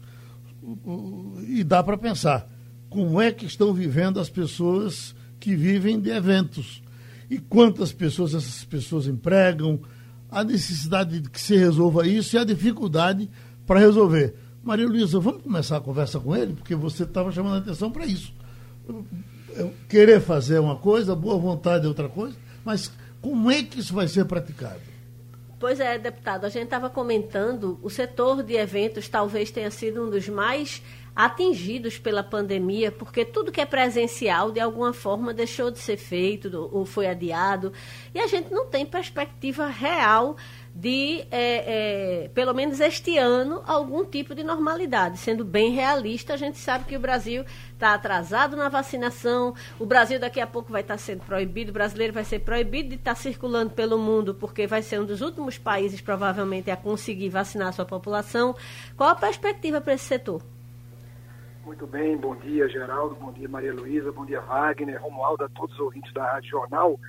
e dá para pensar como é que estão vivendo as pessoas que vivem de eventos. E quantas pessoas essas pessoas empregam, a necessidade de que se resolva isso e a dificuldade para resolver. Maria Luísa, vamos começar a conversa com ele, porque você estava chamando a atenção para isso. Querer fazer uma coisa, boa vontade é outra coisa, mas como é que isso vai ser praticado? Pois é, deputado, a gente estava comentando, o setor de eventos talvez tenha sido um dos mais atingidos pela pandemia, porque tudo que é presencial, de alguma forma, deixou de ser feito ou foi adiado. E a gente não tem perspectiva real de, é, é, pelo menos este ano, algum tipo de normalidade. Sendo bem realista, a gente sabe que o Brasil está atrasado na vacinação, o Brasil daqui a pouco vai estar tá sendo proibido, o brasileiro vai ser proibido de estar tá circulando pelo mundo, porque vai ser um dos últimos países, provavelmente, a conseguir vacinar a sua população. Qual a perspectiva para esse setor? Muito bem, bom dia Geraldo, bom dia Maria Luísa, bom dia Wagner, Romualdo, a todos os ouvintes da Rádio Jornal.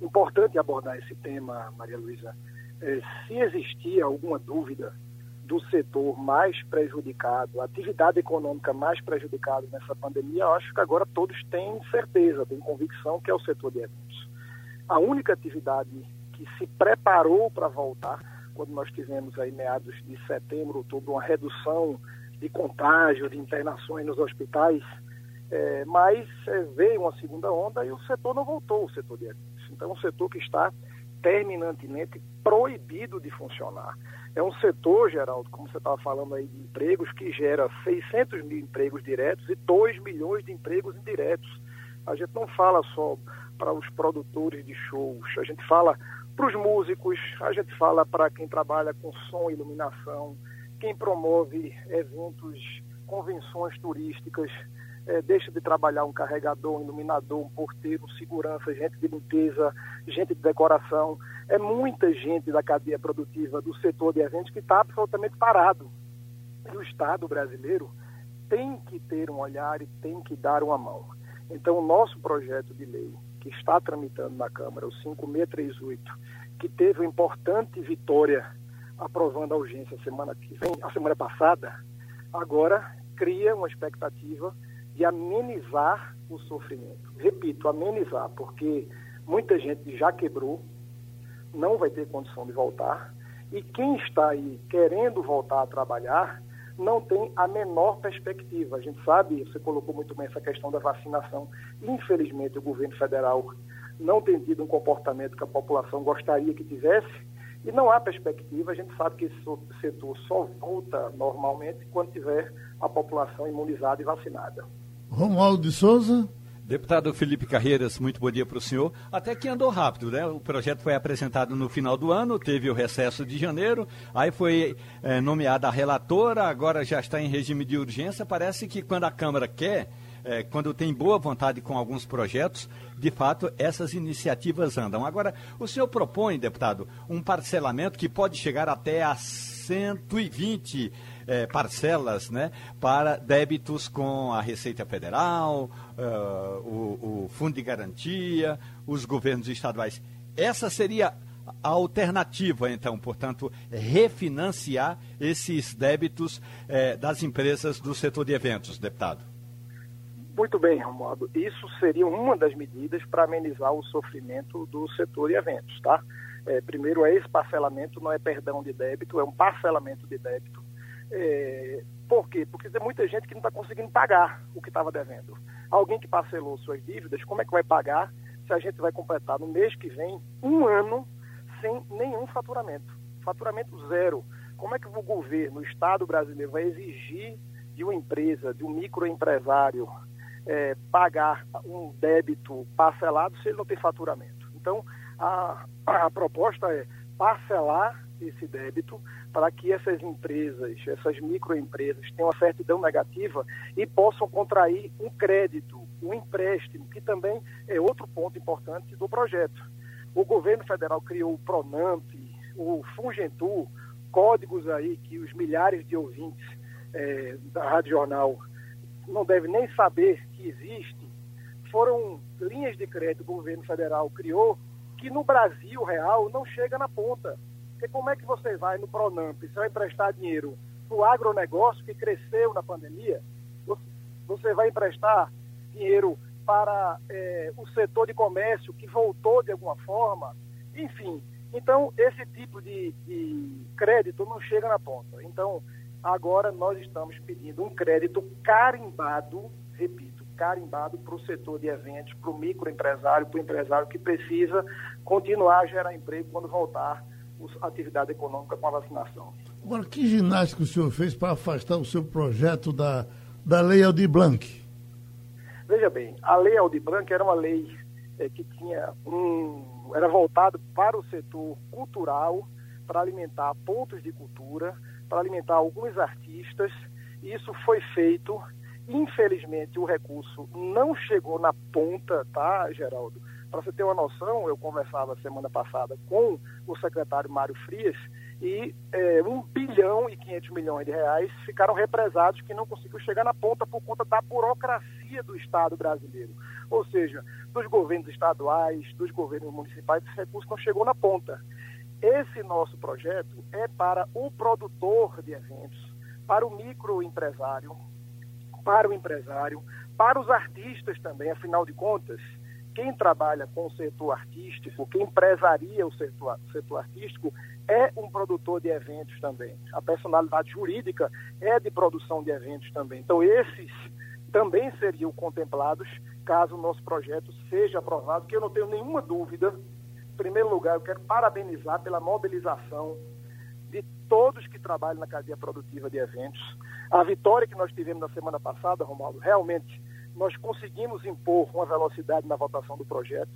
Importante abordar esse tema, Maria Luísa. É, se existia alguma dúvida do setor mais prejudicado, a atividade econômica mais prejudicada nessa pandemia, eu acho que agora todos têm certeza, têm convicção que é o setor de eventos. A única atividade que se preparou para voltar, quando nós tivemos aí meados de setembro, outubro, uma redução de contágio, de internações nos hospitais, é, mas é, veio uma segunda onda e o setor não voltou, o setor de eventos. Então, é um setor que está terminantemente proibido de funcionar. É um setor, Geraldo, como você estava falando aí, de empregos que gera 600 mil empregos diretos e 2 milhões de empregos indiretos. A gente não fala só para os produtores de shows, a gente fala para os músicos, a gente fala para quem trabalha com som e iluminação, quem promove eventos, convenções turísticas, é, deixa de trabalhar um carregador, um iluminador, um porteiro, um segurança, gente de limpeza, gente de decoração. É muita gente da cadeia produtiva do setor de eventos que está absolutamente parado. E o Estado brasileiro tem que ter um olhar e tem que dar uma mão. Então, o nosso projeto de lei, que está tramitando na Câmara, o 5638, que teve uma importante vitória aprovando a urgência semana que vem, a semana passada, agora cria uma expectativa de amenizar o sofrimento. Repito, amenizar, porque muita gente já quebrou, não vai ter condição de voltar, e quem está aí querendo voltar a trabalhar não tem a menor perspectiva. A gente sabe, você colocou muito bem essa questão da vacinação. Infelizmente, o governo federal não tem tido um comportamento que a população gostaria que tivesse, e não há perspectiva, a gente sabe que esse setor só volta normalmente quando tiver a população imunizada e vacinada. Romualdo de Souza. Deputado Felipe Carreiras, muito bom dia para o senhor. Até que andou rápido, né? O projeto foi apresentado no final do ano, teve o recesso de janeiro, aí foi é, nomeada a relatora, agora já está em regime de urgência. Parece que quando a Câmara quer, é, quando tem boa vontade com alguns projetos, de fato, essas iniciativas andam. Agora, o senhor propõe, deputado, um parcelamento que pode chegar até a 120 é, parcelas né, para débitos com a Receita Federal, uh, o, o Fundo de Garantia, os governos estaduais. Essa seria a alternativa, então, portanto, refinanciar esses débitos eh, das empresas do setor de eventos, deputado. Muito bem, Romualdo. Isso seria uma das medidas para amenizar o sofrimento do setor de eventos, tá? É, primeiro, é esse parcelamento, não é perdão de débito, é um parcelamento de débito. É, por quê? Porque tem muita gente que não está conseguindo pagar o que estava devendo. Alguém que parcelou suas dívidas, como é que vai pagar se a gente vai completar no mês que vem um ano sem nenhum faturamento? Faturamento zero. Como é que o governo, o Estado brasileiro, vai exigir de uma empresa, de um microempresário, é, pagar um débito parcelado se ele não tem faturamento? Então, a, a proposta é parcelar esse débito para que essas empresas, essas microempresas tenham uma certidão negativa e possam contrair um crédito, um empréstimo, que também é outro ponto importante do projeto. O governo federal criou o Pronamp, o Fungentur, códigos aí que os milhares de ouvintes é, da Rádio Jornal não devem nem saber que existe, foram linhas de crédito que o governo federal criou que no Brasil real não chega na ponta. Porque como é que você vai no Pronamp, você vai emprestar dinheiro para o agronegócio que cresceu na pandemia? Você vai emprestar dinheiro para é, o setor de comércio que voltou de alguma forma? Enfim, então esse tipo de, de crédito não chega na ponta. Então, agora nós estamos pedindo um crédito carimbado, repito, carimbado para o setor de eventos, para o microempresário, para o empresário que precisa continuar a gerar emprego quando voltar a atividade econômica com a vacinação. Agora, que ginástica o senhor fez para afastar o seu projeto da, da Lei Aldir Blanc? Veja bem, a Lei Aldir Blanc era uma lei é, que tinha um, era voltado para o setor cultural, para alimentar pontos de cultura, para alimentar alguns artistas. Isso foi feito. Infelizmente, o recurso não chegou na ponta, tá, Geraldo? Para você ter uma noção, eu conversava semana passada com o secretário Mário Frias e é, 1 bilhão e 500 milhões de reais ficaram represados que não conseguiu chegar na ponta por conta da burocracia do Estado brasileiro. Ou seja, dos governos estaduais, dos governos municipais, esse recurso não chegou na ponta. Esse nosso projeto é para o produtor de eventos, para o microempresário, para o empresário, para os artistas também, afinal de contas, quem trabalha com o setor artístico, quem empresaria o setor, setor artístico, é um produtor de eventos também. A personalidade jurídica é de produção de eventos também. Então, esses também seriam contemplados caso o nosso projeto seja aprovado, que eu não tenho nenhuma dúvida. Em primeiro lugar, eu quero parabenizar pela mobilização de todos que trabalham na cadeia produtiva de eventos. A vitória que nós tivemos na semana passada, Romualdo, realmente nós conseguimos impor uma velocidade na votação do projeto,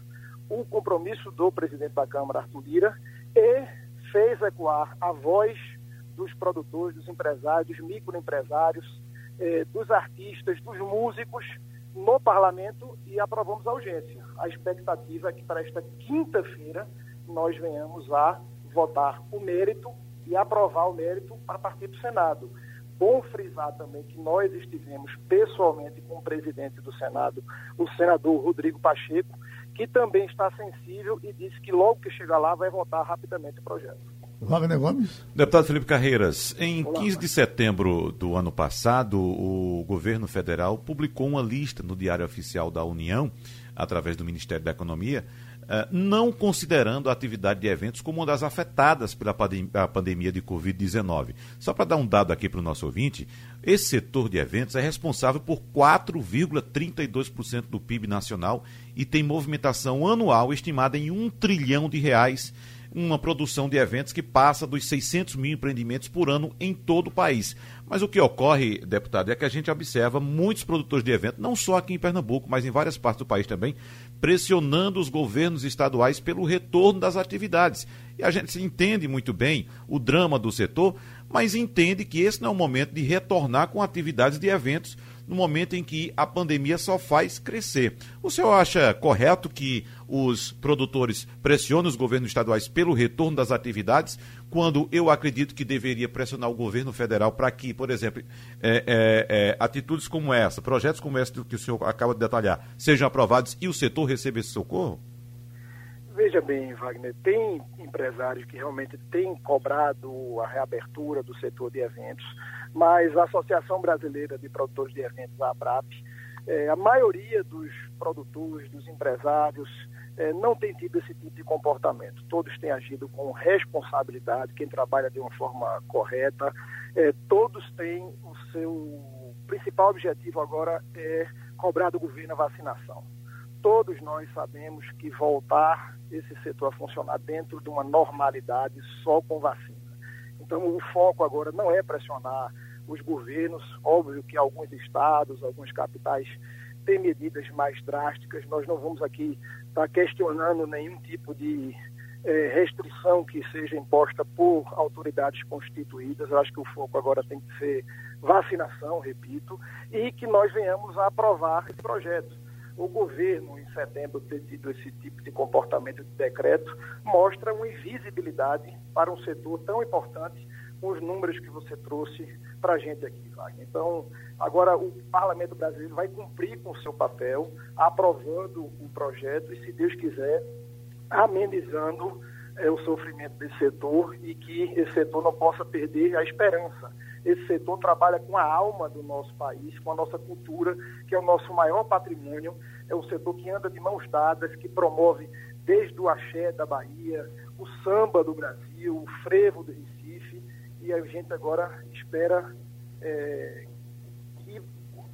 o compromisso do presidente da Câmara, Arthur Lira, e fez ecoar a voz dos produtores, dos empresários, dos microempresários, eh, dos artistas, dos músicos no parlamento e aprovamos a urgência. A expectativa é que para esta quinta-feira nós venhamos a votar o mérito e aprovar o mérito para partir para o Senado. Bom frisar também que nós estivemos pessoalmente com o presidente do Senado, o senador Rodrigo Pacheco, que também está sensível e disse que logo que chegar lá vai votar rapidamente o projeto. Wagner Gomes. Deputado Felipe Carreiras, em Olá, 15 de setembro do ano passado, o governo federal publicou uma lista no Diário Oficial da União, através do Ministério da Economia, eh, não considerando a atividade de eventos como uma das afetadas pela pandemia de Covid-19. Só para dar um dado aqui para o nosso ouvinte, esse setor de eventos é responsável por 4,32% do PIB nacional e tem movimentação anual estimada em um trilhão de reais uma produção de eventos que passa dos 600 mil empreendimentos por ano em todo o país. Mas o que ocorre, deputado, é que a gente observa muitos produtores de eventos, não só aqui em Pernambuco, mas em várias partes do país também, pressionando os governos estaduais pelo retorno das atividades. E a gente entende muito bem o drama do setor, mas entende que esse não é o momento de retornar com atividades de eventos no momento em que a pandemia só faz crescer. O senhor acha correto que os produtores pressionem os governos estaduais pelo retorno das atividades, quando eu acredito que deveria pressionar o governo federal para que, por exemplo, é, é, é, atitudes como essa, projetos como esse que o senhor acaba de detalhar, sejam aprovados e o setor receba esse socorro? Veja bem, Wagner, tem empresários que realmente têm cobrado a reabertura do setor de eventos, mas a Associação Brasileira de Produtores de Eventos, a ABRAP, é, a maioria dos produtores, dos empresários, é, não tem tido esse tipo de comportamento. Todos têm agido com responsabilidade, quem trabalha de uma forma correta, é, todos têm o seu principal objetivo agora é cobrar do governo a vacinação todos nós sabemos que voltar esse setor a funcionar dentro de uma normalidade só com vacina. Então, o foco agora não é pressionar os governos, óbvio que alguns estados, algumas capitais têm medidas mais drásticas, nós não vamos aqui estar questionando nenhum tipo de é, restrição que seja imposta por autoridades constituídas. Eu acho que o foco agora tem que ser vacinação, repito, e que nós venhamos a aprovar esse projeto o governo, em setembro, ter tido esse tipo de comportamento de decreto, mostra uma invisibilidade para um setor tão importante, com os números que você trouxe para a gente aqui, Wagner. Então, agora o Parlamento Brasileiro vai cumprir com o seu papel, aprovando o projeto e, se Deus quiser, amenizando é, o sofrimento desse setor e que esse setor não possa perder a esperança esse setor trabalha com a alma do nosso país, com a nossa cultura, que é o nosso maior patrimônio. É um setor que anda de mãos dadas, que promove desde o axé da Bahia, o samba do Brasil, o frevo do Recife. E a gente agora espera é, que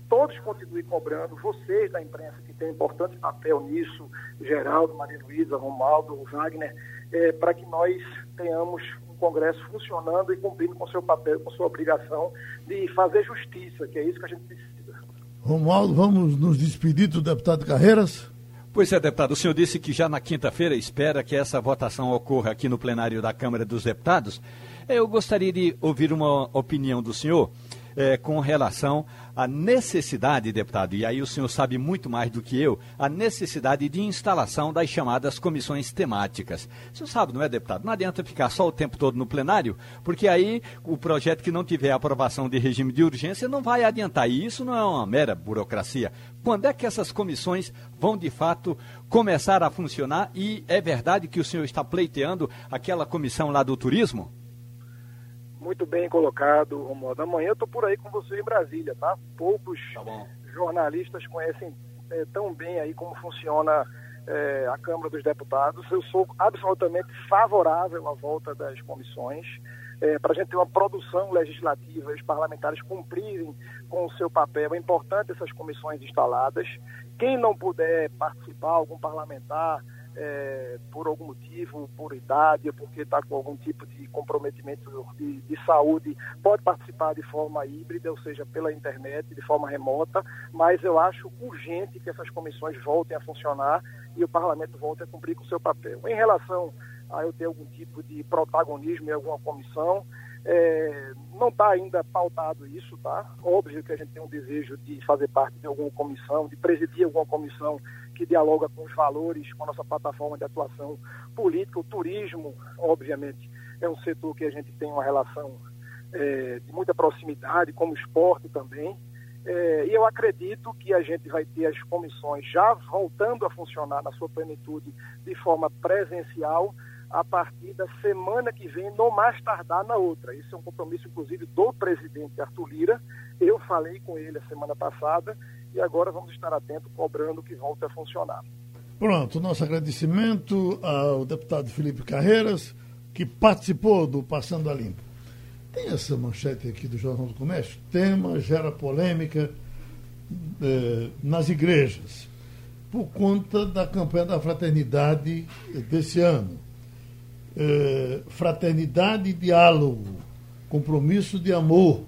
todos continuem cobrando, vocês da imprensa, que têm um importante papel nisso, Geraldo, Maria Luísa, Romaldo, Wagner, é, para que nós tenhamos Congresso funcionando e cumprindo com seu papel, com sua obrigação de fazer justiça, que é isso que a gente precisa. Romualdo, vamos nos despedir do deputado Carreiras? Pois é, deputado, o senhor disse que já na quinta-feira espera que essa votação ocorra aqui no plenário da Câmara dos Deputados. Eu gostaria de ouvir uma opinião do senhor é, com relação à necessidade, deputado, e aí o senhor sabe muito mais do que eu, a necessidade de instalação das chamadas comissões temáticas. O senhor sabe, não é, deputado? Não adianta ficar só o tempo todo no plenário, porque aí o projeto que não tiver aprovação de regime de urgência não vai adiantar. E isso não é uma mera burocracia. Quando é que essas comissões vão de fato começar a funcionar? E é verdade que o senhor está pleiteando aquela comissão lá do turismo? Muito bem colocado, Romualdo. Amanhã eu estou por aí com você em Brasília, tá? Poucos tá jornalistas conhecem é, tão bem aí como funciona é, a Câmara dos Deputados. Eu sou absolutamente favorável à volta das comissões. É, para a gente ter uma produção legislativa e os parlamentares cumprirem com o seu papel. É importante essas comissões instaladas. Quem não puder participar, algum parlamentar, é, por algum motivo, por idade, ou porque está com algum tipo de comprometimento de, de, saúde, pode participar de forma híbrida, ou seja, pela internet, de forma remota, mas eu acho urgente que essas comissões voltem a funcionar e o parlamento volte a cumprir com o seu papel. Em relação a eu ter algum tipo de protagonismo em alguma comissão, é, não está ainda pautado isso, tá? Óbvio que a gente tem um desejo de fazer parte de alguma comissão, de presidir alguma comissão que dialoga com os valores, com a nossa plataforma de atuação política. O turismo, obviamente, é um setor que a gente tem uma relação é, de muita proximidade, como esporte também. É, e eu acredito que a gente vai ter as comissões já voltando a funcionar na sua plenitude de forma presencial a partir da semana que vem, no mais tardar na outra. Isso é um compromisso, inclusive, do presidente Arthur Lira. Eu falei com ele a semana passada e agora vamos estar atentos, cobrando que volte a funcionar. Pronto, nosso agradecimento ao deputado Felipe Carreiras, que participou do Passando a Limpo. Tem essa manchete aqui do Jornal do Comércio? Tema gera polêmica eh, nas igrejas, por conta da campanha da fraternidade desse ano eh, fraternidade e diálogo, compromisso de amor.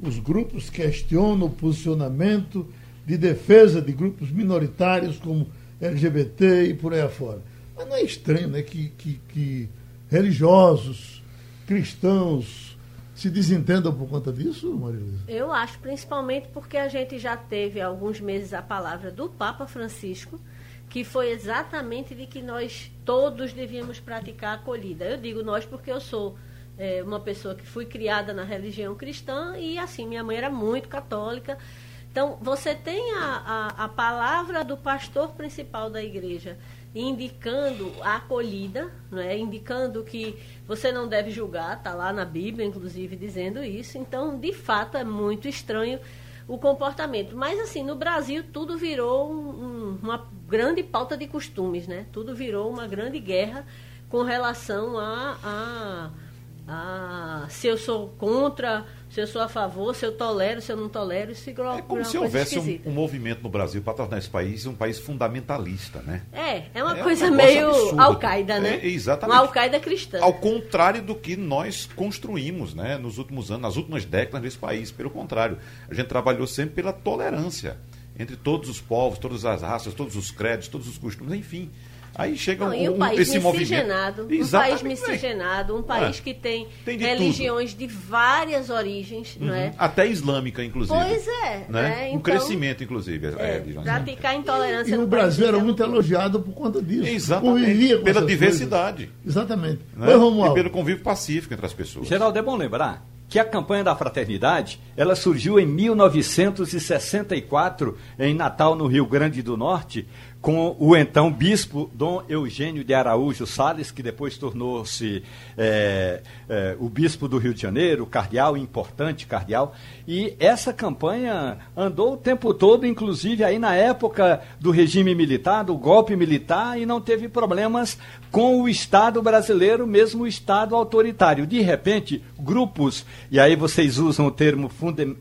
Os grupos questionam o posicionamento de defesa de grupos minoritários como LGBT e por aí afora. Mas não é estranho né, que, que, que religiosos, cristãos, se desentendam por conta disso, Maria Luísa? Eu acho, principalmente porque a gente já teve há alguns meses a palavra do Papa Francisco, que foi exatamente de que nós todos devíamos praticar a acolhida. Eu digo nós porque eu sou é, uma pessoa que fui criada na religião cristã e, assim, minha mãe era muito católica. Então, você tem a, a, a palavra do pastor principal da igreja indicando a acolhida, né? indicando que você não deve julgar, está lá na Bíblia, inclusive, dizendo isso. Então, de fato, é muito estranho o comportamento. Mas, assim, no Brasil, tudo virou um, uma grande pauta de costumes, né? Tudo virou uma grande guerra com relação a, a, a se eu sou contra se eu sou a favor, se eu tolero, se eu não tolero, isso é como se houvesse um, um, movimento no Brasil para tornar esse país um país fundamentalista, né? É, é uma é coisa um meio Al-Qaeda, né? É, exatamente. Uma Al-Qaeda cristã. Ao contrário do que nós construímos, né, nos últimos anos, nas últimas décadas desse país. Pelo contrário, a gente trabalhou sempre pela tolerância entre todos os povos, todas as raças, todos os créditos, todos os costumes, enfim. Aí chega não, um, um, país esse miscigenado, movimento. Um país miscigenado, um país é. que tem, tem de religiões tudo. de várias origens, uhum. não é? Até islâmica, inclusive. Pois é. Né? É, então, um crescimento, inclusive. É, é, praticar intolerância E, e o Brasil era muito elogiado por conta disso. Exatamente. Pela diversidade. Coisas. Exatamente. Né? e pelo convívio pacífico entre as pessoas. Geraldo, é bom lembrar que a campanha da fraternidade ela surgiu em 1964 em Natal, no Rio Grande do Norte, com o então bispo Dom Eugênio de Araújo Sales, que depois tornou-se é, é, o bispo do Rio de Janeiro, cardeal, importante cardeal. E essa campanha andou o tempo todo, inclusive aí na época do regime militar, do golpe militar, e não teve problemas com o Estado brasileiro, mesmo o Estado autoritário. De repente, grupos, e aí vocês usam o termo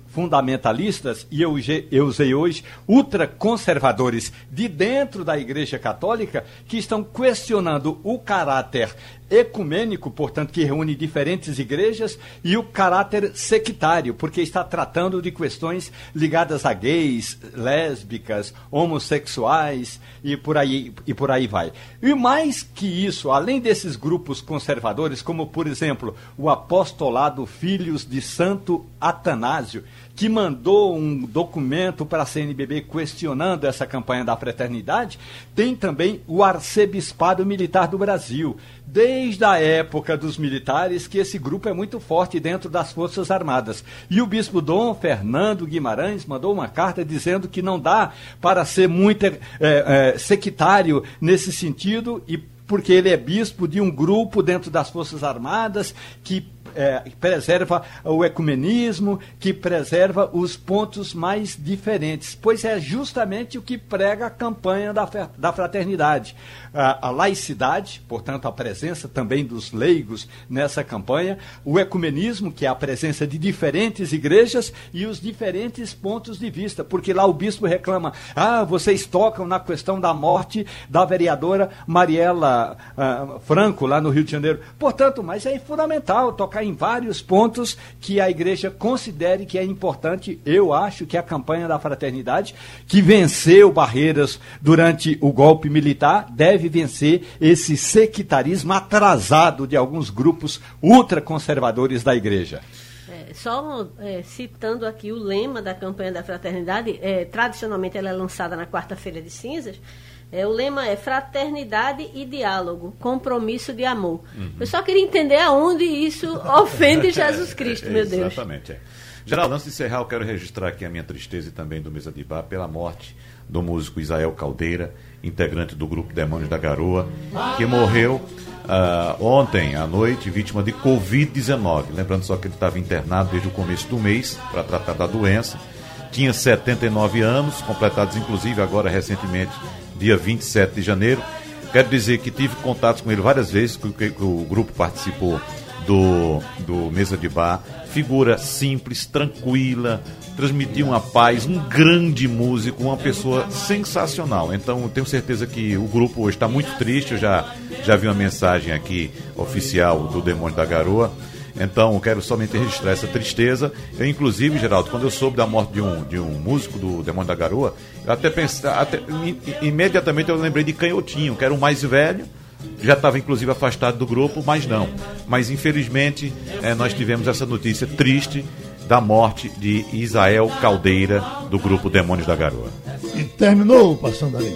fundamentalistas, e eu, eu usei hoje, ultraconservadores de dentro dentro da Igreja Católica que estão questionando o caráter ecumênico, portanto, que reúne diferentes igrejas, e o caráter sectário, porque está tratando de questões ligadas a gays, lésbicas, homossexuais e por aí, e por aí vai. E mais que isso, além desses grupos conservadores, como por exemplo o apostolado Filhos de Santo Atanásio, que mandou um documento para a CNBB questionando essa campanha da fraternidade, tem também o arcebispado militar do Brasil desde a época dos militares que esse grupo é muito forte dentro das Forças Armadas. E o bispo Dom Fernando Guimarães mandou uma carta dizendo que não dá para ser muito é, é, sectário nesse sentido e porque ele é bispo de um grupo dentro das Forças Armadas que é, preserva o ecumenismo, que preserva os pontos mais diferentes, pois é justamente o que prega a campanha da, da fraternidade. A, a laicidade, portanto, a presença também dos leigos nessa campanha, o ecumenismo, que é a presença de diferentes igrejas e os diferentes pontos de vista, porque lá o bispo reclama: ah, vocês tocam na questão da morte da vereadora Mariela uh, Franco, lá no Rio de Janeiro. Portanto, mas é fundamental tocar em vários pontos que a igreja considere que é importante. Eu acho que a campanha da fraternidade, que venceu barreiras durante o golpe militar, deve vencer esse sectarismo atrasado de alguns grupos ultraconservadores da igreja. É, só é, citando aqui o lema da campanha da fraternidade, é, tradicionalmente ela é lançada na quarta-feira de cinzas, é, o lema é fraternidade e diálogo, compromisso de amor. Uhum. Eu só queria entender aonde isso [LAUGHS] ofende Jesus Cristo, meu Deus. Exatamente. É. Geraldo, antes de encerrar, eu quero registrar aqui a minha tristeza e também do Mesa de Bar pela morte do músico Isael Caldeira, integrante do grupo Demônios da Garoa, que morreu uh, ontem à noite, vítima de Covid-19. Lembrando só que ele estava internado desde o começo do mês para tratar da doença. Tinha 79 anos, completados inclusive agora recentemente dia 27 de janeiro. Quero dizer que tive contatos com ele várias vezes, que, que o grupo participou do, do Mesa de Bar. Figura simples, tranquila, transmitiu uma paz, um grande músico, uma pessoa sensacional. Então, tenho certeza que o grupo hoje está muito triste. Eu já, já vi uma mensagem aqui oficial do Demônio da Garoa. Então, quero somente registrar essa tristeza. Eu, inclusive, Geraldo, quando eu soube da morte de um, de um músico do Demônio da Garoa, eu até pensei, até, imediatamente eu lembrei de Canhotinho, que era o mais velho, já estava inclusive afastado do grupo, mas não. Mas infelizmente é, nós tivemos essa notícia triste da morte de Isael Caldeira, do grupo Demônios da Garoa. E terminou Passando ali.